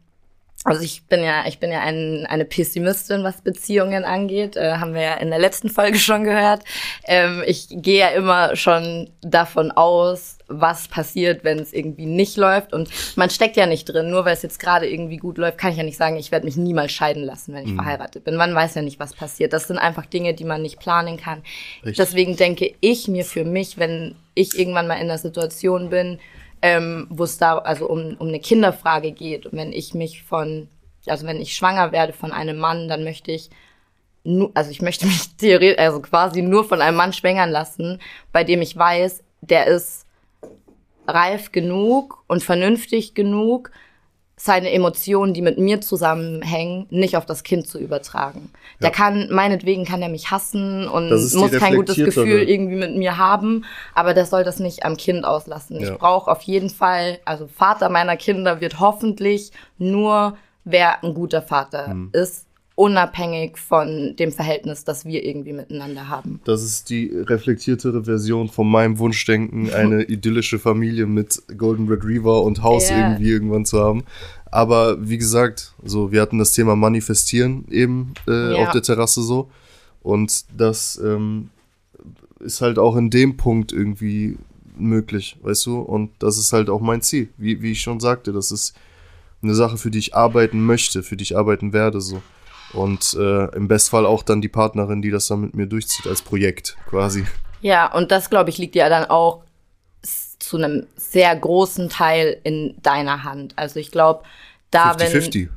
also ich bin ja, ich bin ja ein, eine Pessimistin, was Beziehungen angeht. Äh, haben wir ja in der letzten Folge schon gehört. Ähm, ich gehe ja immer schon davon aus, was passiert, wenn es irgendwie nicht läuft. Und man steckt ja nicht drin. Nur weil es jetzt gerade irgendwie gut läuft, kann ich ja nicht sagen, ich werde mich niemals scheiden lassen, wenn ich mhm. verheiratet bin. Man weiß ja nicht, was passiert. Das sind einfach Dinge, die man nicht planen kann. Richtig. Deswegen denke ich mir für mich, wenn ich irgendwann mal in der Situation bin, ähm, wo es da also um, um eine Kinderfrage geht. Und wenn ich mich von, also wenn ich schwanger werde von einem Mann, dann möchte ich nu, also ich möchte mich theoretisch, also quasi nur von einem Mann schwängern lassen, bei dem ich weiß, der ist reif genug und vernünftig genug, seine Emotionen, die mit mir zusammenhängen, nicht auf das Kind zu übertragen. Der kann, meinetwegen kann er mich hassen und muss kein gutes Gefühl irgendwie mit mir haben, aber der soll das nicht am Kind auslassen. Ja. Ich brauche auf jeden Fall, also Vater meiner Kinder wird hoffentlich nur, wer ein guter Vater Hm. ist, unabhängig von dem Verhältnis, das wir irgendwie miteinander haben. Das ist die reflektiertere Version von meinem Wunschdenken, eine idyllische Familie mit Golden Retriever und Haus Ja. irgendwie irgendwann zu haben. Aber wie gesagt, so wir hatten das Thema Manifestieren eben äh, Ja. auf der Terrasse so. Und das ähm, ist halt auch in dem Punkt irgendwie möglich, weißt du? Und das ist halt auch mein Ziel. Wie, wie ich schon sagte, das ist eine Sache, für die ich arbeiten möchte, für die ich arbeiten werde so. Und äh, im Bestfall auch dann die Partnerin, die das dann mit mir durchzieht als Projekt quasi. Ja, und das, glaube ich, liegt ja dann auch zu einem sehr großen Teil in deiner Hand. Also ich glaube, da wenn 50-50.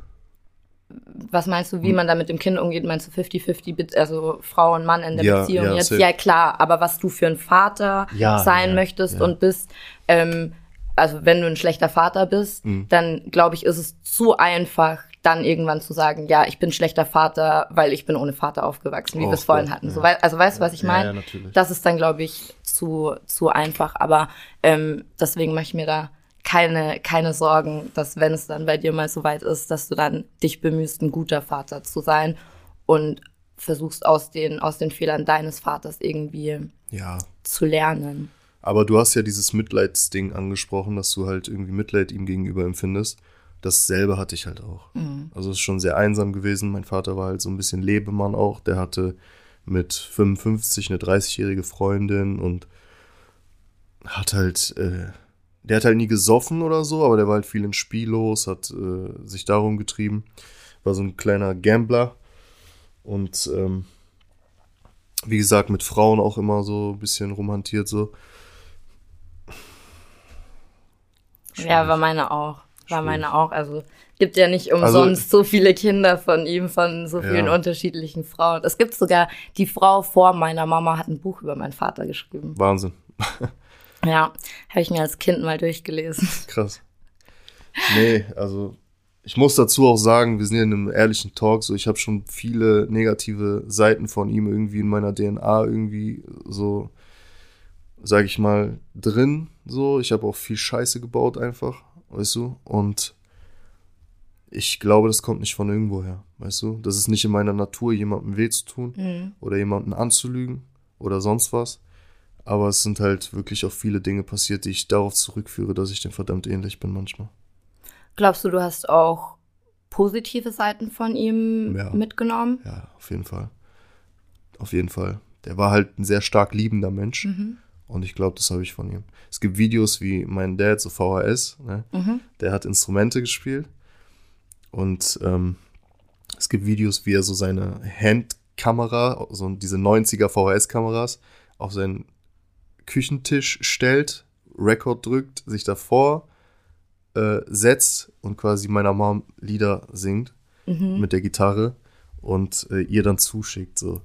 was meinst Hm. du, wie man da mit dem Kind umgeht? Meinst du 50-50, Be- also Frau und Mann in der Ja, Beziehung ja, jetzt? safe. Ja, klar, aber was du für ein Vater Ja, sein ja, möchtest ja. und bist, ähm, also wenn du ein schlechter Vater bist, Hm. dann glaube ich, ist es zu einfach, dann irgendwann zu sagen, ja, ich bin schlechter Vater, weil ich bin ohne Vater aufgewachsen, wie wir es vorhin hatten. ja. So, also weißt du, was ich meine? ja, natürlich. Das ist dann, glaube ich, zu, zu einfach. Aber ähm, deswegen mache ich mir da keine, keine Sorgen, dass wenn es dann bei dir mal so weit ist, dass du dann dich bemühst, ein guter Vater zu sein und versuchst aus den, aus den Fehlern deines Vaters irgendwie Ja. zu lernen. Aber du hast ja dieses Mitleidsding angesprochen, dass du halt irgendwie Mitleid ihm gegenüber empfindest. Dasselbe hatte ich halt auch. Also es ist schon sehr einsam gewesen. Mein Vater war halt so ein bisschen Lebemann auch. Der hatte mit 55 eine 30-jährige Freundin und hat halt, äh, der hat halt nie gesoffen oder so, aber der war halt viel in Spiel los, hat äh, sich darum getrieben. War so ein kleiner Gambler und ähm, wie gesagt, mit Frauen auch immer so ein bisschen romantiert so. Ja, war meine auch. War meine auch. Also gibt ja nicht umsonst so viele Kinder von ihm, von so vielen Ja. unterschiedlichen Frauen. Es gibt sogar, die Frau vor meiner Mama hat ein Buch über meinen Vater geschrieben. Wahnsinn. Ja, habe ich mir als Kind mal durchgelesen. Krass. Nee, also ich muss dazu auch sagen, wir sind hier in einem ehrlichen Talk, so ich habe schon viele negative Seiten von ihm irgendwie in meiner DNA irgendwie so, sag ich mal, drin. So, ich habe auch viel Scheiße gebaut einfach, weißt du? Und ich glaube, das kommt nicht von irgendwo her, weißt du? Das ist nicht in meiner Natur, jemandem weh zu tun oder jemanden anzulügen oder sonst was. Aber es sind halt wirklich auch viele Dinge passiert, die ich darauf zurückführe, dass ich dem verdammt ähnlich bin manchmal. Glaubst du, du hast auch positive Seiten von ihm Ja. mitgenommen? Ja, auf jeden Fall. Auf jeden Fall. Der war halt ein sehr stark liebender Mensch. Und ich glaube, das habe ich von ihm. Es gibt Videos wie mein Dad, so VHS, ne? der hat Instrumente gespielt. Und ähm, es gibt Videos, wie er so seine Handkamera, so diese 90er VHS-Kameras, auf seinen Küchentisch stellt, Rekord drückt, sich davor äh, setzt und quasi meiner Mom Lieder singt mit der Gitarre und äh, ihr dann zuschickt. So.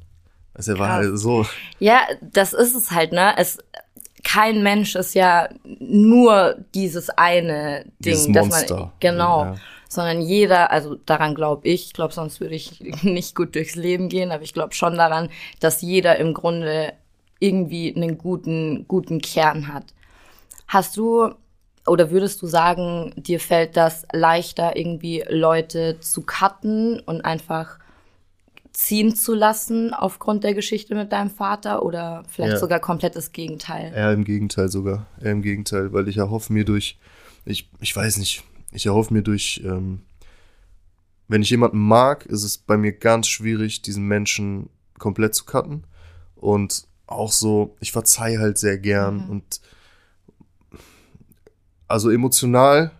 Also er war Krass. halt so. Ja, das ist es halt, ne? Es, kein Mensch ist ja nur dieses eine Ding, Dieses dass Monster. man genau, Ja. sondern jeder, also daran glaube ich, ich glaube, sonst würde ich nicht gut durchs Leben gehen, aber ich glaube schon daran, dass jeder im Grunde irgendwie einen guten guten Kern hat. Hast du oder würdest du sagen, dir fällt das leichter, irgendwie Leute zu cutten und einfach ziehen zu lassen aufgrund der Geschichte mit deinem Vater oder vielleicht Ja. sogar komplett das Gegenteil? Eher im Gegenteil sogar. Eher im Gegenteil, weil ich erhoffe mir durch, ich, ich weiß nicht, ich erhoffe mir durch, ähm, wenn ich jemanden mag, ist es bei mir ganz schwierig, diesen Menschen komplett zu cutten. Und auch so, ich verzeihe halt sehr gern und also emotional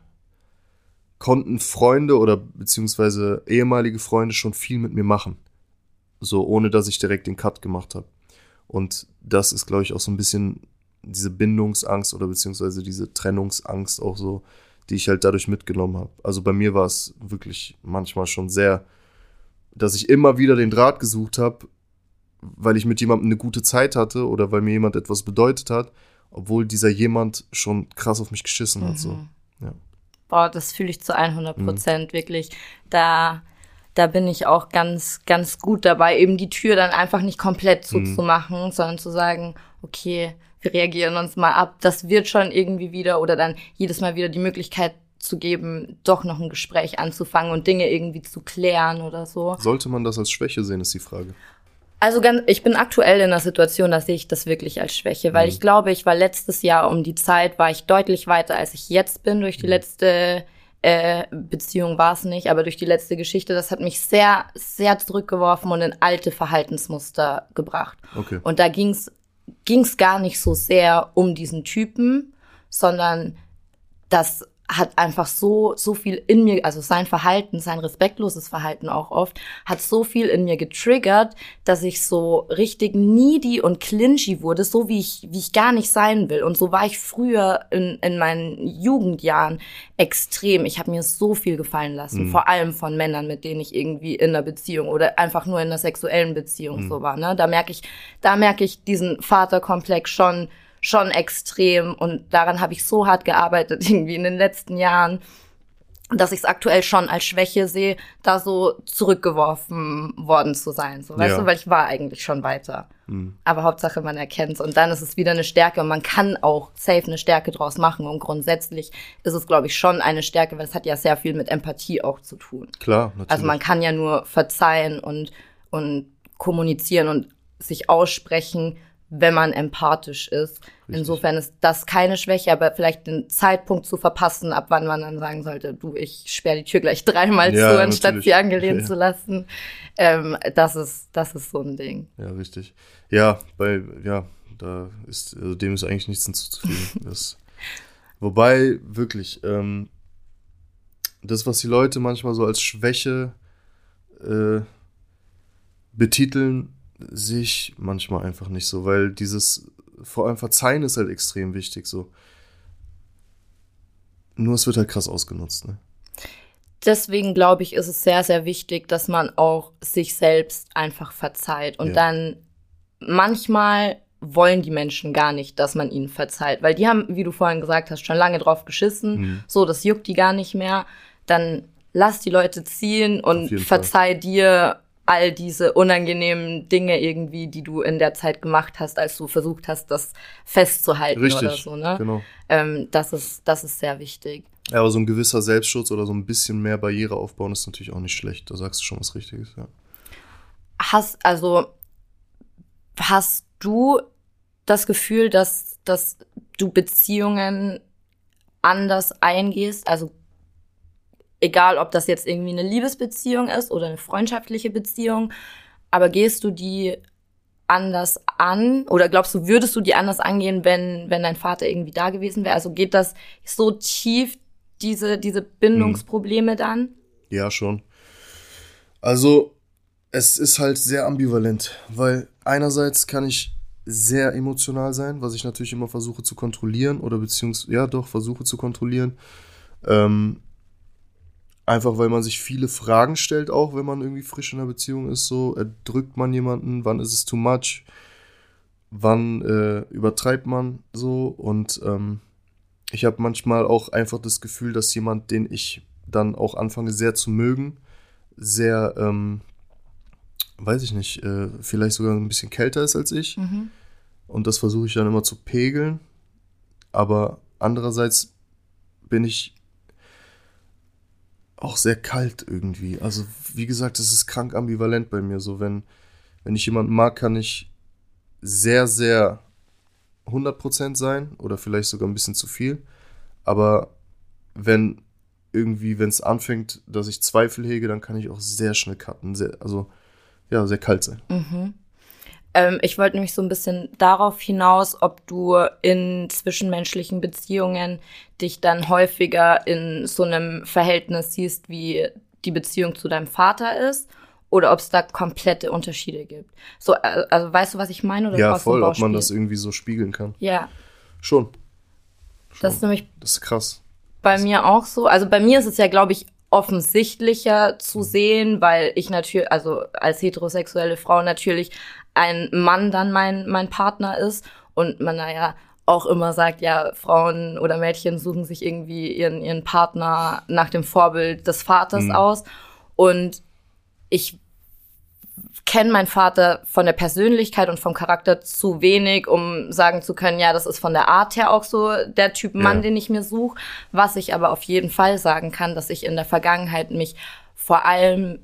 konnten Freunde oder beziehungsweise ehemalige Freunde schon viel mit mir machen. So, ohne dass ich direkt den Cut gemacht habe. Und das ist, glaube ich, auch so ein bisschen diese Bindungsangst oder beziehungsweise diese Trennungsangst auch so, die ich halt dadurch mitgenommen habe. Also bei mir war es wirklich manchmal schon sehr, dass ich immer wieder den Draht gesucht habe, weil ich mit jemandem eine gute Zeit hatte oder weil mir jemand etwas bedeutet hat, obwohl dieser jemand schon krass auf mich geschissen hat. So. Mhm. Ja. Boah, das fühle ich zu 100 Mhm. Prozent, wirklich. Da, da bin ich auch ganz, ganz gut dabei, eben die Tür dann einfach nicht komplett Mhm. zuzumachen, sondern zu sagen, okay, wir reagieren uns mal ab, das wird schon irgendwie wieder oder dann jedes Mal wieder die Möglichkeit zu geben, doch noch ein Gespräch anzufangen und Dinge irgendwie zu klären oder so. Sollte man das als Schwäche sehen, ist die Frage. Also ganz, ich bin aktuell in einer Situation, da sehe ich das wirklich als Schwäche, weil Mhm. ich glaube, ich war letztes Jahr um die Zeit, war ich deutlich weiter, als ich jetzt bin durch Mhm. die letzte äh, Beziehung war es nicht, aber durch die letzte Geschichte, das hat mich sehr, sehr zurückgeworfen und in alte Verhaltensmuster gebracht. Okay. Und da ging's ging's gar nicht so sehr um diesen Typen, sondern das hat einfach so, so viel in mir, also sein Verhalten, sein respektloses Verhalten auch oft, hat so viel in mir getriggert, dass ich so richtig needy und clinchy wurde, so wie ich, wie ich gar nicht sein will. Und so war ich früher in, in meinen Jugendjahren extrem. Ich habe mir so viel gefallen lassen, vor allem von Männern, mit denen ich irgendwie in einer Beziehung oder einfach nur in einer sexuellen Beziehung so war. Ne? Da merke ich, da merke ich diesen Vaterkomplex schon schon extrem und daran habe ich so hart gearbeitet irgendwie in den letzten Jahren, dass ich es aktuell schon als Schwäche sehe, da so zurückgeworfen worden zu sein, so weißt Ja. du, weil ich war eigentlich schon weiter. Aber Hauptsache man erkennt und dann ist es wieder eine Stärke und man kann auch safe eine Stärke draus machen und grundsätzlich ist es glaube ich schon eine Stärke, weil es hat ja sehr viel mit Empathie auch zu tun. Klar, natürlich. Also man kann ja nur verzeihen und, und kommunizieren und sich aussprechen, wenn man empathisch ist. Insofern ist das keine Schwäche, aber vielleicht den Zeitpunkt zu verpassen, ab wann man dann sagen sollte, du, ich sperre die Tür gleich dreimal Ja, zu, anstatt natürlich. sie angelehnt Ja. zu lassen. Ähm, das ist, das ist so ein Ding. Ja, richtig. Ja, bei, ja, da ist, also dem ist eigentlich nichts hinzuzufügen. das, wobei, wirklich, ähm, das, was die Leute manchmal so als Schwäche äh, betiteln, sehe ich manchmal einfach nicht so, weil dieses, vor allem Verzeihen ist halt extrem wichtig, so. Nur es wird halt krass ausgenutzt, ne? Deswegen glaube ich, ist es sehr, sehr wichtig, dass man auch sich selbst einfach verzeiht. Und Ja. dann manchmal wollen die Menschen gar nicht, dass man ihnen verzeiht, weil die haben, wie du vorhin gesagt hast, schon lange drauf geschissen. Mhm. So, das juckt die gar nicht mehr. Dann lass die Leute ziehen und verzeih dir all diese unangenehmen Dinge irgendwie, die du in der Zeit gemacht hast, als du versucht hast, das festzuhalten Richtig, oder so. Ne? genau. Ähm, das ist, das ist sehr wichtig. Ja, aber so ein gewisser Selbstschutz oder so ein bisschen mehr Barriere aufbauen ist natürlich auch nicht schlecht. Da sagst du schon was Richtiges, ja. hast, also, hast du das Gefühl, dass, dass du Beziehungen anders eingehst? Also, egal, ob das jetzt irgendwie eine Liebesbeziehung ist oder eine freundschaftliche Beziehung, aber gehst du die anders an oder glaubst du, würdest du die anders angehen, wenn, wenn dein Vater irgendwie da gewesen wäre? Also geht das so tief, diese, diese Bindungsprobleme dann? Ja, schon. Also, es ist halt sehr ambivalent, weil einerseits kann ich sehr emotional sein, was ich natürlich immer versuche zu kontrollieren oder beziehungsweise, ja doch, versuche zu kontrollieren. Ähm, einfach weil man sich viele Fragen stellt, auch wenn man irgendwie frisch in einer Beziehung ist, so, erdrückt man jemanden, wann ist es too much, wann äh, übertreibt man so und ähm, ich habe manchmal auch einfach das Gefühl, dass jemand, den ich dann auch anfange sehr zu mögen, sehr, ähm, weiß ich nicht, äh, vielleicht sogar ein bisschen kälter ist als ich. Mhm. Und das versuche ich dann immer zu pegeln. Aber andererseits bin ich auch sehr kalt irgendwie. Also, wie gesagt, es ist krank ambivalent bei mir. So, wenn, wenn ich jemanden mag, kann ich sehr, sehr 100% sein oder vielleicht sogar ein bisschen zu viel. Aber wenn irgendwie, wenn es anfängt, dass ich Zweifel hege, dann kann ich auch sehr schnell cutten. Sehr, also, ja, sehr kalt sein. Ähm, ich wollte nämlich so ein bisschen darauf hinaus, ob du in zwischenmenschlichen Beziehungen dich dann häufiger in so einem Verhältnis siehst, wie die Beziehung zu deinem Vater ist, oder ob es da komplette Unterschiede gibt. So, äh, also weißt du, was ich meine? Oder Ja, voll, ob man das irgendwie so spiegeln kann. Ja, Schon. das ist nämlich Das ist krass. bei mir auch so. Also bei mir ist es ja, glaube ich, offensichtlicher zu sehen, weil ich natürlich, also als heterosexuelle Frau natürlich ein Mann dann mein, mein Partner ist und man naja auch immer sagt, ja, Frauen oder Mädchen suchen sich irgendwie ihren, ihren Partner nach dem Vorbild des Vaters mhm. aus. Und ich kenne meinen Vater von der Persönlichkeit und vom Charakter zu wenig, um sagen zu können, ja, das ist von der Art her auch so der Typ Mann, ja. den ich mir suche. Was ich aber auf jeden Fall sagen kann, dass ich in der Vergangenheit mich vor allem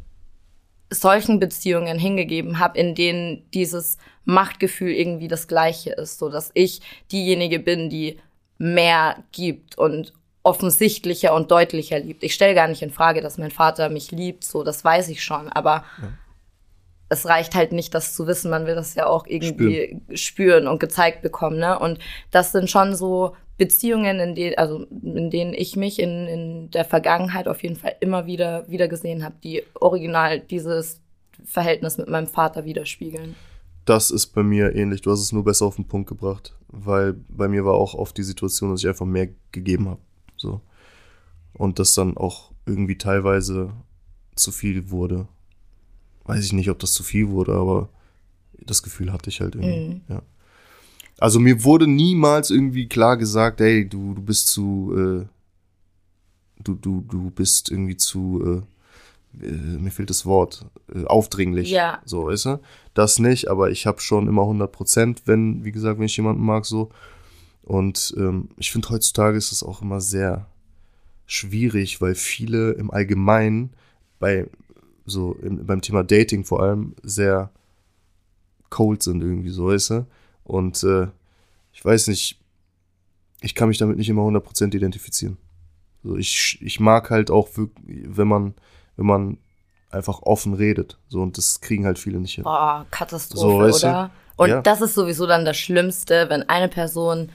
solchen Beziehungen hingegeben habe, in denen dieses Machtgefühl irgendwie das gleiche ist, so dass ich diejenige bin, die mehr gibt und offensichtlicher und deutlicher liebt. Ich stelle gar nicht in Frage, dass mein Vater mich liebt, so das weiß ich schon, aber ja. Es reicht halt nicht, das zu wissen. Man will das ja auch irgendwie spüren, spüren und gezeigt bekommen, ne? Und das sind schon so Beziehungen, in denen, also in denen ich mich in, in der Vergangenheit auf jeden Fall immer wieder wieder gesehen habe, die original dieses Verhältnis mit meinem Vater widerspiegeln. Das ist bei mir ähnlich. Du hast es nur besser auf den Punkt gebracht, weil bei mir war auch oft die Situation, dass ich einfach mehr gegeben habe, so und das dann auch irgendwie teilweise zu viel wurde. Weiß ich nicht, ob das zu viel wurde, aber das Gefühl hatte ich halt irgendwie. Mhm. Ja. Also mir wurde niemals irgendwie klar gesagt, hey, du, du bist zu, äh, du, du, du bist irgendwie zu, äh, äh, mir fehlt das Wort, äh, aufdringlich. Ja. So, weißt du? Das nicht, aber ich habe schon immer 100 Prozent, wenn, wie gesagt, wenn ich jemanden mag, so. Und ähm, ich finde, heutzutage ist es auch immer sehr schwierig, weil viele im Allgemeinen bei, so, im, beim Thema Dating vor allem sehr cold sind irgendwie so, weißt du? Und äh, ich weiß nicht, ich kann mich damit nicht immer 100% identifizieren. Also ich, ich mag halt auch, wenn man, wenn man einfach offen redet. So, und das kriegen halt viele nicht hin. Oh, Katastrophe, so, oder? Du? Und ja. das ist sowieso dann das Schlimmste, wenn eine Person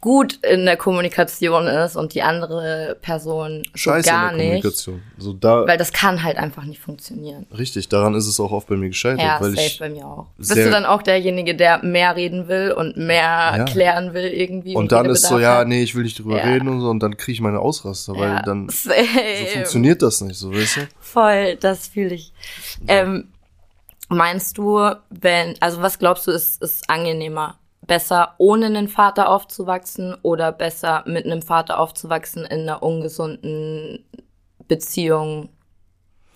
gut in der Kommunikation ist und die andere Person Scheiße gar in der nicht. Kommunikation. So da, weil das kann halt einfach nicht funktionieren. Richtig, daran ist es auch oft bei mir gescheitert. Ja, weil safe ich bei mir auch. Bist du dann auch derjenige, der mehr reden will und mehr ja. klären will irgendwie? Und, und dann ist so, ja, nee, ich will nicht drüber ja. reden und so und dann kriege ich meine Ausraster, weil ja, dann safe. so funktioniert das nicht, so weißt du? Voll, das fühle ich. Ähm, meinst du, wenn, also was glaubst du, ist, ist angenehmer? Besser ohne einen Vater aufzuwachsen oder besser mit einem Vater aufzuwachsen in einer ungesunden Beziehung,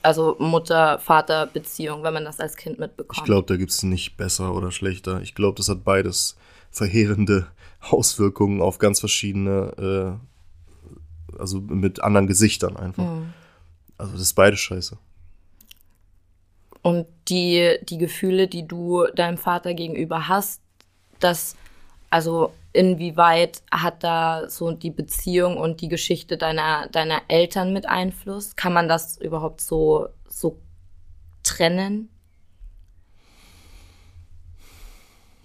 also Mutter-Vater-Beziehung, wenn man das als Kind mitbekommt. Ich glaube, da gibt es nicht besser oder schlechter. Ich glaube, das hat beides verheerende Auswirkungen auf ganz verschiedene, äh, also mit anderen Gesichtern einfach. Mhm. Also das ist beides scheiße. Und die, die Gefühle, die du deinem Vater gegenüber hast, dass, also inwieweit hat da so die Beziehung und die Geschichte deiner, deiner Eltern mit Einfluss? Kann man das überhaupt so, so trennen?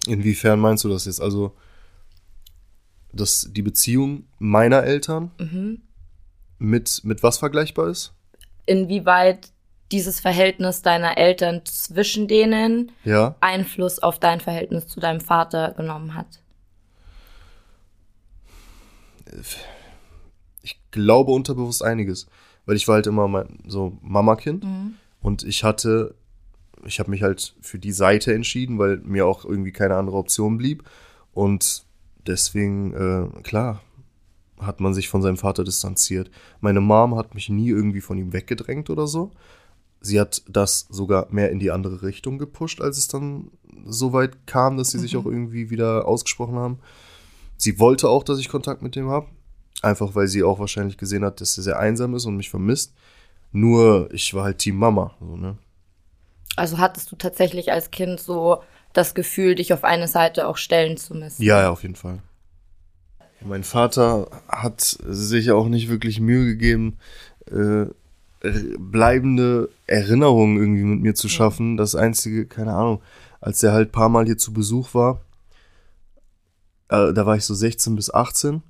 Inwiefern meinst du das jetzt? Also, dass die Beziehung meiner Eltern mhm. mit, mit was vergleichbar ist? Inwieweit dieses Verhältnis deiner Eltern zwischen denen ja. Einfluss auf dein Verhältnis zu deinem Vater genommen hat? Ich glaube unterbewusst einiges, weil ich war halt immer mein, so Mama-Kind mhm. und ich hatte, ich habe mich halt für die Seite entschieden, weil mir auch irgendwie keine andere Option blieb und deswegen, äh, klar, hat man sich von seinem Vater distanziert. Meine Mom hat mich nie irgendwie von ihm weggedrängt oder so, sie hat das sogar mehr in die andere Richtung gepusht, als es dann so weit kam, dass sie mhm. sich auch irgendwie wieder ausgesprochen haben. Sie wollte auch, dass ich Kontakt mit dem habe. Einfach weil sie auch wahrscheinlich gesehen hat, dass er sehr einsam ist und mich vermisst. Nur ich war halt Team Mama. So, ne? Also hattest du tatsächlich als Kind so das Gefühl, dich auf eine Seite auch stellen zu müssen? Ja, ja, auf jeden Fall. Mein Vater hat sich auch nicht wirklich Mühe gegeben, äh, bleibende Erinnerungen irgendwie mit mir zu schaffen. Das einzige, keine Ahnung, als er halt paar Mal hier zu Besuch war, äh, da war ich so 16 bis 18,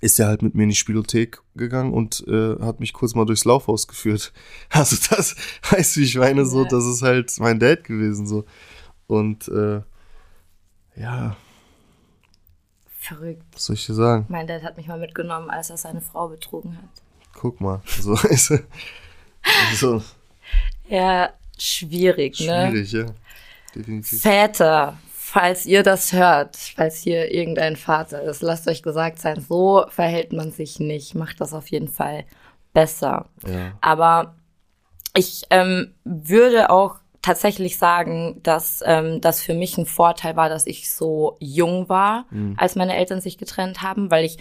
ist er halt mit mir in die Spielothek gegangen und äh, hat mich kurz mal durchs Laufhaus geführt. Also das heißt, wie ich meine, so, das ist halt mein Dad gewesen, so. Und äh, ja. Verrückt. Was soll ich dir sagen? Mein Dad hat mich mal mitgenommen, als er seine Frau betrogen hat. Guck mal. So, ist, so. Ja, schwierig, ne? Schwierig, ja. Definitiv. Väter, falls ihr das hört, falls hier irgendein Vater ist, lasst euch gesagt sein, so verhält man sich nicht. Macht das auf jeden Fall besser. Ja. Aber ich ähm, würde auch tatsächlich sagen, dass ähm, das für mich ein Vorteil war, dass ich so jung war, Mhm. als meine Eltern sich getrennt haben, weil ich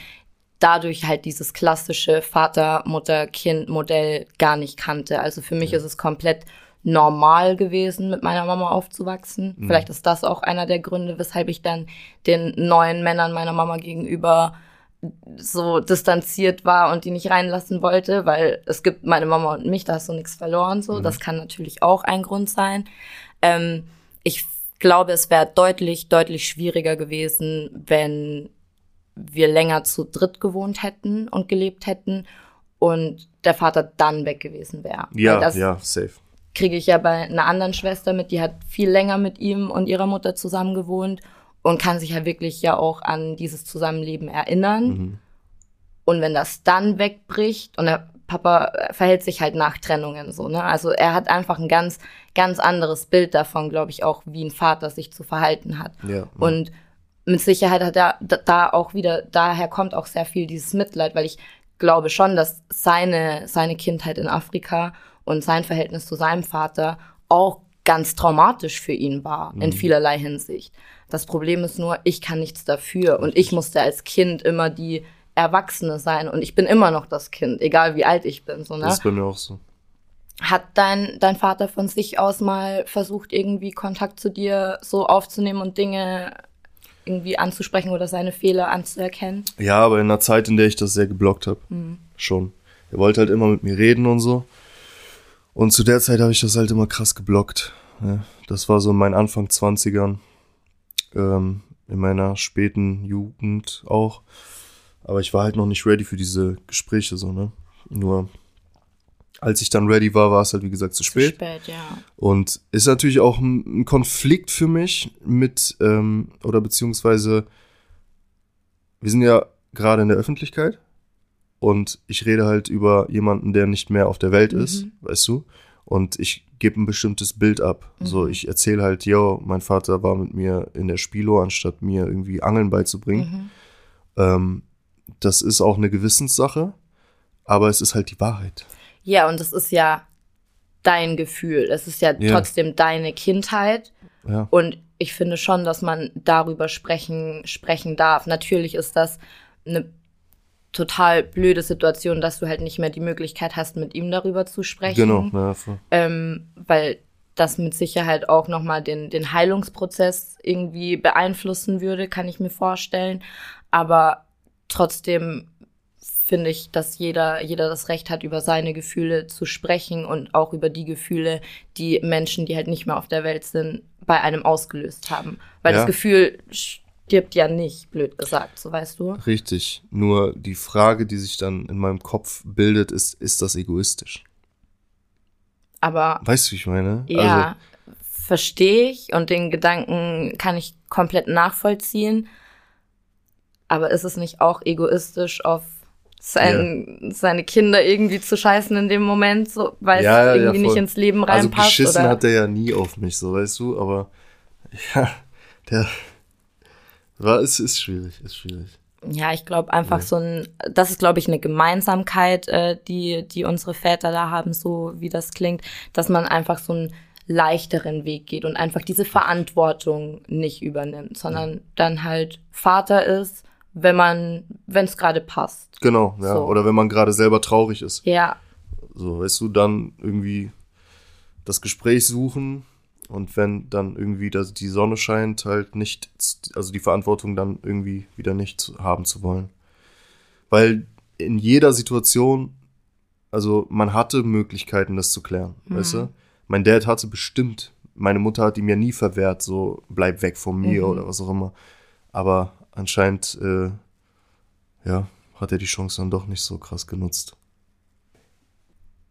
dadurch halt dieses klassische Vater, Mutter, Kind Modell gar nicht kannte. Also für mich ist es komplett normal gewesen, mit meiner Mama aufzuwachsen. Vielleicht ist das auch einer der Gründe, weshalb ich dann den neuen Männern meiner Mama gegenüber so distanziert war und die nicht reinlassen wollte, weil es gibt meine Mama und mich, da hast du nichts verloren, so. Das kann natürlich auch ein Grund sein. Ähm, ich glaube, es wäre deutlich, deutlich schwieriger gewesen, wenn wir länger zu dritt gewohnt hätten und gelebt hätten und der Vater dann weg gewesen wäre. Ja, das ja, safe. kriege ich ja bei einer anderen Schwester mit, die hat viel länger mit ihm und ihrer Mutter zusammen gewohnt und kann sich ja wirklich ja auch an dieses Zusammenleben erinnern. Mhm. Und wenn das dann wegbricht und der Papa verhält sich halt nach Trennungen so, ne? Also er hat einfach ein ganz, ganz anderes Bild davon, glaube ich, auch wie ein Vater sich zu verhalten hat. Ja. Und mit Sicherheit hat er da, auch wieder, daher kommt auch sehr viel dieses Mitleid, weil ich glaube schon, dass seine, seine Kindheit in Afrika und sein Verhältnis zu seinem Vater auch ganz traumatisch für ihn war, in vielerlei Hinsicht. Das Problem ist nur, ich kann nichts dafür und ich musste als Kind immer die Erwachsene sein und ich bin immer noch das Kind, egal wie alt ich bin, so, ne? das ist bei mir auch so. Hat dein, dein Vater von sich aus mal versucht, irgendwie Kontakt zu dir so aufzunehmen und Dinge irgendwie anzusprechen oder seine Fehler anzuerkennen? Ja, aber in einer Zeit, in der ich das sehr geblockt habe. Schon. Er wollte halt immer mit mir reden und so. Und zu der Zeit habe ich das halt immer krass geblockt. Ja, das war so in meinen Anfang 20ern. Ähm, in meiner späten Jugend auch. Aber ich war halt noch nicht ready für diese Gespräche, so, ne? Nur, als ich dann ready war, war es halt, wie gesagt, zu spät. Zu spät, ja. Und ist natürlich auch ein, Konflikt für mich mit, ähm, oder beziehungsweise, wir sind ja gerade in der Öffentlichkeit und ich rede halt über jemanden, der nicht mehr auf der Welt ist, weißt du? Und ich gebe ein bestimmtes Bild ab. So, ich erzähle halt, yo, mein Vater war mit mir in der Spilo, anstatt mir irgendwie Angeln beizubringen. Ähm, das ist auch eine Gewissenssache, aber es ist halt die Wahrheit. Ja, und es ist ja dein Gefühl. Es ist ja, Ja. trotzdem deine Kindheit. Ja. Und ich finde schon, dass man darüber sprechen, sprechen darf. Natürlich ist das eine total blöde Situation, dass du halt nicht mehr die Möglichkeit hast, mit ihm darüber zu sprechen. Genau, ja, voll. ähm, weil das mit Sicherheit auch nochmal den, den Heilungsprozess irgendwie beeinflussen würde, kann ich mir vorstellen. Aber trotzdem finde ich, dass jeder, jeder das Recht hat, über seine Gefühle zu sprechen und auch über die Gefühle, die Menschen, die halt nicht mehr auf der Welt sind, bei einem ausgelöst haben. Weil Ja. das Gefühl stirbt ja nicht, blöd gesagt, so weißt du. Richtig. Nur die Frage, die sich dann in meinem Kopf bildet, ist, ist das egoistisch? Aber Weißt du, wie ich meine? Ja, verstehe ich und den Gedanken kann ich komplett nachvollziehen. Aber ist es nicht auch egoistisch, auf sein, seine Kinder irgendwie zu scheißen in dem Moment, so, weil Ja, ja, es ja, irgendwie nicht voll. ins Leben Also, also reinpasst? geschissen oder? hat er ja nie auf mich, so weißt du, aber ja, der war, es ist schwierig, ist schwierig. Ja, ich glaube einfach Ja. so ein, das ist glaube ich eine Gemeinsamkeit, äh, die die unsere Väter da haben, so wie das klingt, dass man einfach so einen leichteren Weg geht und einfach diese Verantwortung nicht übernimmt, sondern dann halt Vater ist, wenn man, wenn es gerade passt. Genau, ja. So. Oder wenn man gerade selber traurig ist. Ja, So, weißt du, dann irgendwie das Gespräch suchen und wenn dann irgendwie das, die Sonne scheint, halt nicht, also die Verantwortung dann irgendwie wieder nicht haben zu wollen. Weil in jeder Situation, also man hatte Möglichkeiten, das zu klären, weißt du? Mein Dad hatte bestimmt, meine Mutter hat ihm ja nie verwehrt, so bleib weg von mir oder was auch immer. Aber anscheinend, äh, ja, hat er die Chance dann doch nicht so krass genutzt.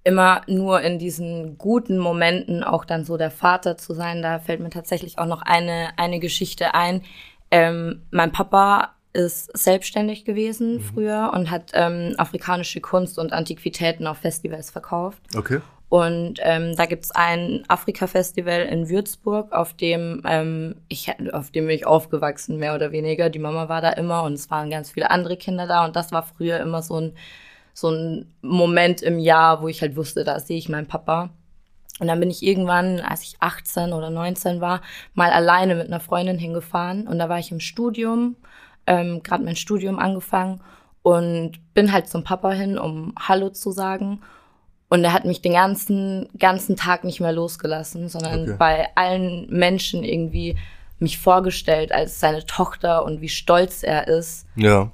immer nur in diesen guten Momenten auch dann so der Vater zu sein. Da fällt mir tatsächlich auch noch eine, eine Geschichte ein. Ähm, mein Papa ist selbstständig gewesen früher und hat ähm, afrikanische Kunst und Antiquitäten auf Festivals verkauft. Okay. Und ähm, da gibt's ein Afrika-Festival in Würzburg, auf dem ähm, ich auf dem bin ich aufgewachsen, mehr oder weniger. Die Mama war da immer und es waren ganz viele andere Kinder da. Und das war früher immer so ein, so ein Moment im Jahr, wo ich halt wusste, da sehe ich meinen Papa. Und dann bin ich irgendwann, als ich 18 oder 19 war, mal alleine mit einer Freundin hingefahren. Und da war ich im Studium, ähm, gerade mein Studium angefangen und bin halt zum Papa hin, um Hallo zu sagen. Und er hat mich den ganzen, ganzen Tag nicht mehr losgelassen, sondern Okay. bei allen Menschen irgendwie mich vorgestellt als seine Tochter und wie stolz er ist. Ja.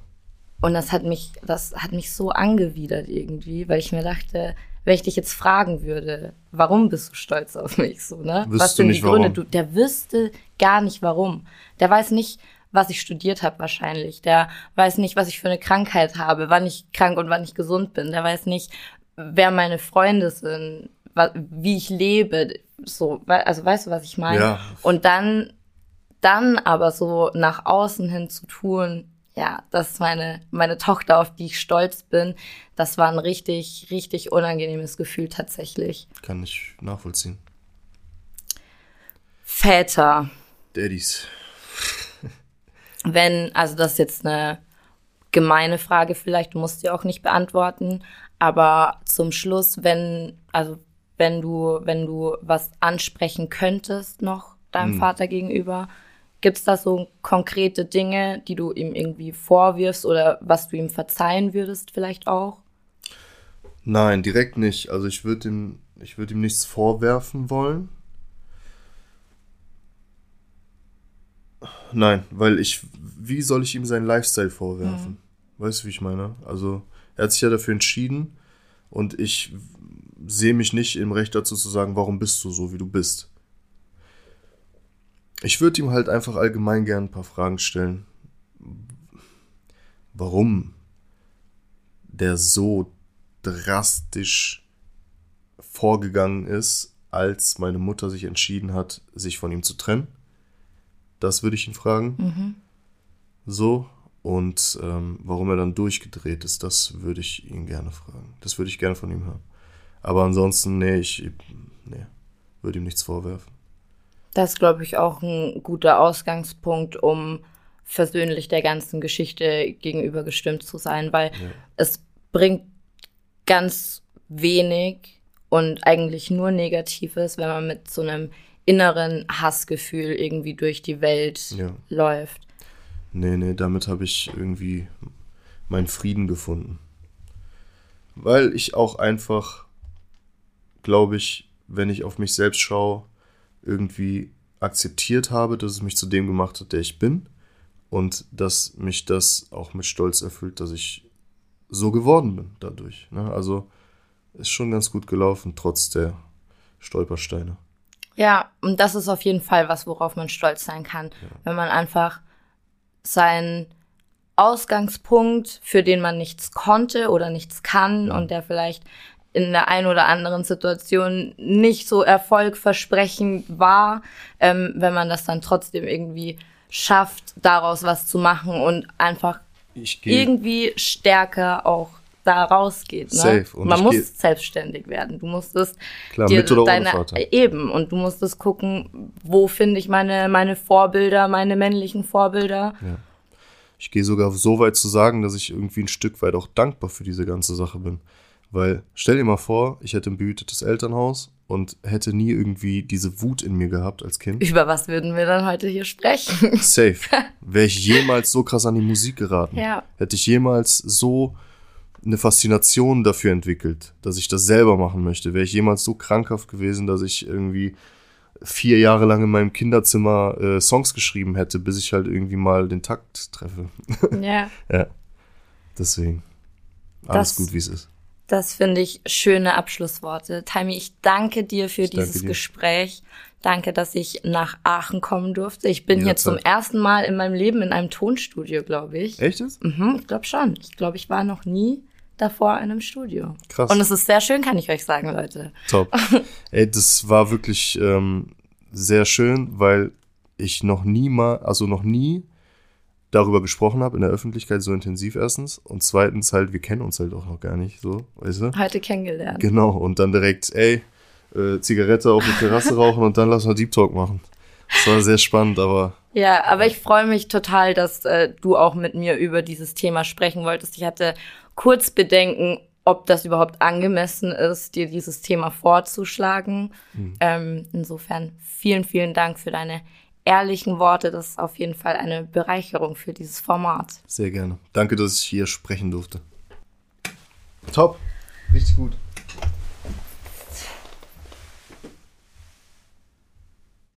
Und das hat mich, das hat mich so angewidert irgendwie, weil ich mir dachte, wenn ich dich jetzt fragen würde, warum bist du stolz auf mich so, ne? Wüsste was sind nicht, die Gründe? warum. Du, der wüsste gar nicht warum. Der weiß nicht, was ich studiert habe wahrscheinlich. Der weiß nicht, was ich für eine Krankheit habe, wann ich krank und wann ich gesund bin. Der weiß nicht, wer meine Freunde sind, wie ich lebe. So, also weißt du, was ich meine? Ja. Und dann, dann aber so nach außen hin zu tun, ja, das ist meine, meine Tochter, auf die ich stolz bin. Das war ein richtig, richtig unangenehmes Gefühl tatsächlich. Kann ich nachvollziehen. Väter, Daddies. wenn, also das ist jetzt eine gemeine Frage vielleicht, du musst sie auch nicht beantworten, aber zum Schluss, wenn, also wenn du, wenn du was ansprechen könntest noch deinem Vater gegenüber, gibt's da so konkrete Dinge, die du ihm irgendwie vorwirfst oder was du ihm verzeihen würdest vielleicht auch? Nein, direkt nicht. Also ich würde ihm, ich würde ihm nichts vorwerfen wollen. Nein, weil ich, wie soll ich ihm seinen Lifestyle vorwerfen? Weißt du, wie ich meine? Also er hat sich ja dafür entschieden und ich sehe mich nicht im Recht dazu zu sagen, warum bist du so, wie du bist. Ich würde ihm halt einfach allgemein gern ein paar Fragen stellen. Warum der so drastisch vorgegangen ist, als meine Mutter sich entschieden hat, sich von ihm zu trennen. Das würde ich ihn fragen. So. Und ähm, warum er dann durchgedreht ist, das würde ich ihn gerne fragen. Das würde ich gerne von ihm hören. Aber ansonsten, nee, ich nee, würde ihm nichts vorwerfen. Das ist, glaube ich, auch ein guter Ausgangspunkt, um versöhnlich der ganzen Geschichte gegenüber gestimmt zu sein, weil es bringt ganz wenig und eigentlich nur Negatives, wenn man mit so einem inneren Hassgefühl irgendwie durch die Welt Ja. läuft. Nee, nee, damit habe ich irgendwie meinen Frieden gefunden. Weil ich auch einfach, glaube ich, wenn ich auf mich selbst schaue, irgendwie akzeptiert habe, dass es mich zu dem gemacht hat, der ich bin. Und dass mich das auch mit Stolz erfüllt, dass ich so geworden bin dadurch. Ne? Also ist schon ganz gut gelaufen, trotz der Stolpersteine. Ja, und das ist auf jeden Fall was, worauf man stolz sein kann, wenn man einfach seinen Ausgangspunkt, für den man nichts konnte oder nichts kann und der vielleicht in der einen oder anderen Situation nicht so erfolgversprechend war, ähm, wenn man das dann trotzdem irgendwie schafft, daraus was zu machen und einfach irgendwie stärker auch da rausgeht. Ne? Safe. Und Man muss selbstverständlich werden. Du musstest Klar, ohne Vater. eben und du musstest gucken, wo finde ich meine meine Vorbilder, meine männlichen Vorbilder. Ich gehe sogar so weit zu sagen, dass ich irgendwie ein Stück weit auch dankbar für diese ganze Sache bin. Weil stell dir mal vor, ich hätte ein behütetes Elternhaus und hätte nie irgendwie diese Wut in mir gehabt als Kind. Über was würden wir dann heute hier sprechen? Safe. Wäre ich jemals so krass an die Musik geraten? Ja. Hätte ich jemals so eine Faszination dafür entwickelt, dass ich das selber machen möchte? Wäre ich jemals so krankhaft gewesen, dass ich irgendwie vier Jahre lang in meinem Kinderzimmer äh, Songs geschrieben hätte, bis ich halt irgendwie mal den Takt treffe? ja, Ja. Deswegen. Alles Das- gut, wie es ist. das finde ich schöne Abschlussworte. Taimi, ich danke dir für Ich dieses. Gespräch. Danke, dass ich nach Aachen kommen durfte. Ich bin jetzt zum Jederzeit. ersten Mal in meinem Leben in einem Tonstudio, glaube ich. Echt jetzt? Mhm, ich glaube schon. Ich glaube, ich war noch nie davor in einem Studio. Krass. Und es ist sehr schön, kann ich euch sagen, Leute. Top. Ey, das war wirklich ähm, sehr schön, weil ich noch nie mal, also noch nie darüber gesprochen habe in der Öffentlichkeit so intensiv erstens und zweitens halt, wir kennen uns halt auch noch gar nicht so, weißt du? Heute kennengelernt. Genau, und dann direkt, ey, äh, Zigarette auf der Terrasse rauchen und dann lass mal Deep Talk machen. Das war sehr spannend, aber Ja, aber ich freue mich total, dass äh, du auch mit mir über dieses Thema sprechen wolltest. Ich hatte kurz Bedenken, ob das überhaupt angemessen ist, dir dieses Thema vorzuschlagen. Ähm, insofern vielen, vielen Dank für deine ehrlichen Worte. Das ist auf jeden Fall eine Bereicherung für dieses Format. sehr gerne. Danke, dass ich hier sprechen durfte. Top, richtig gut.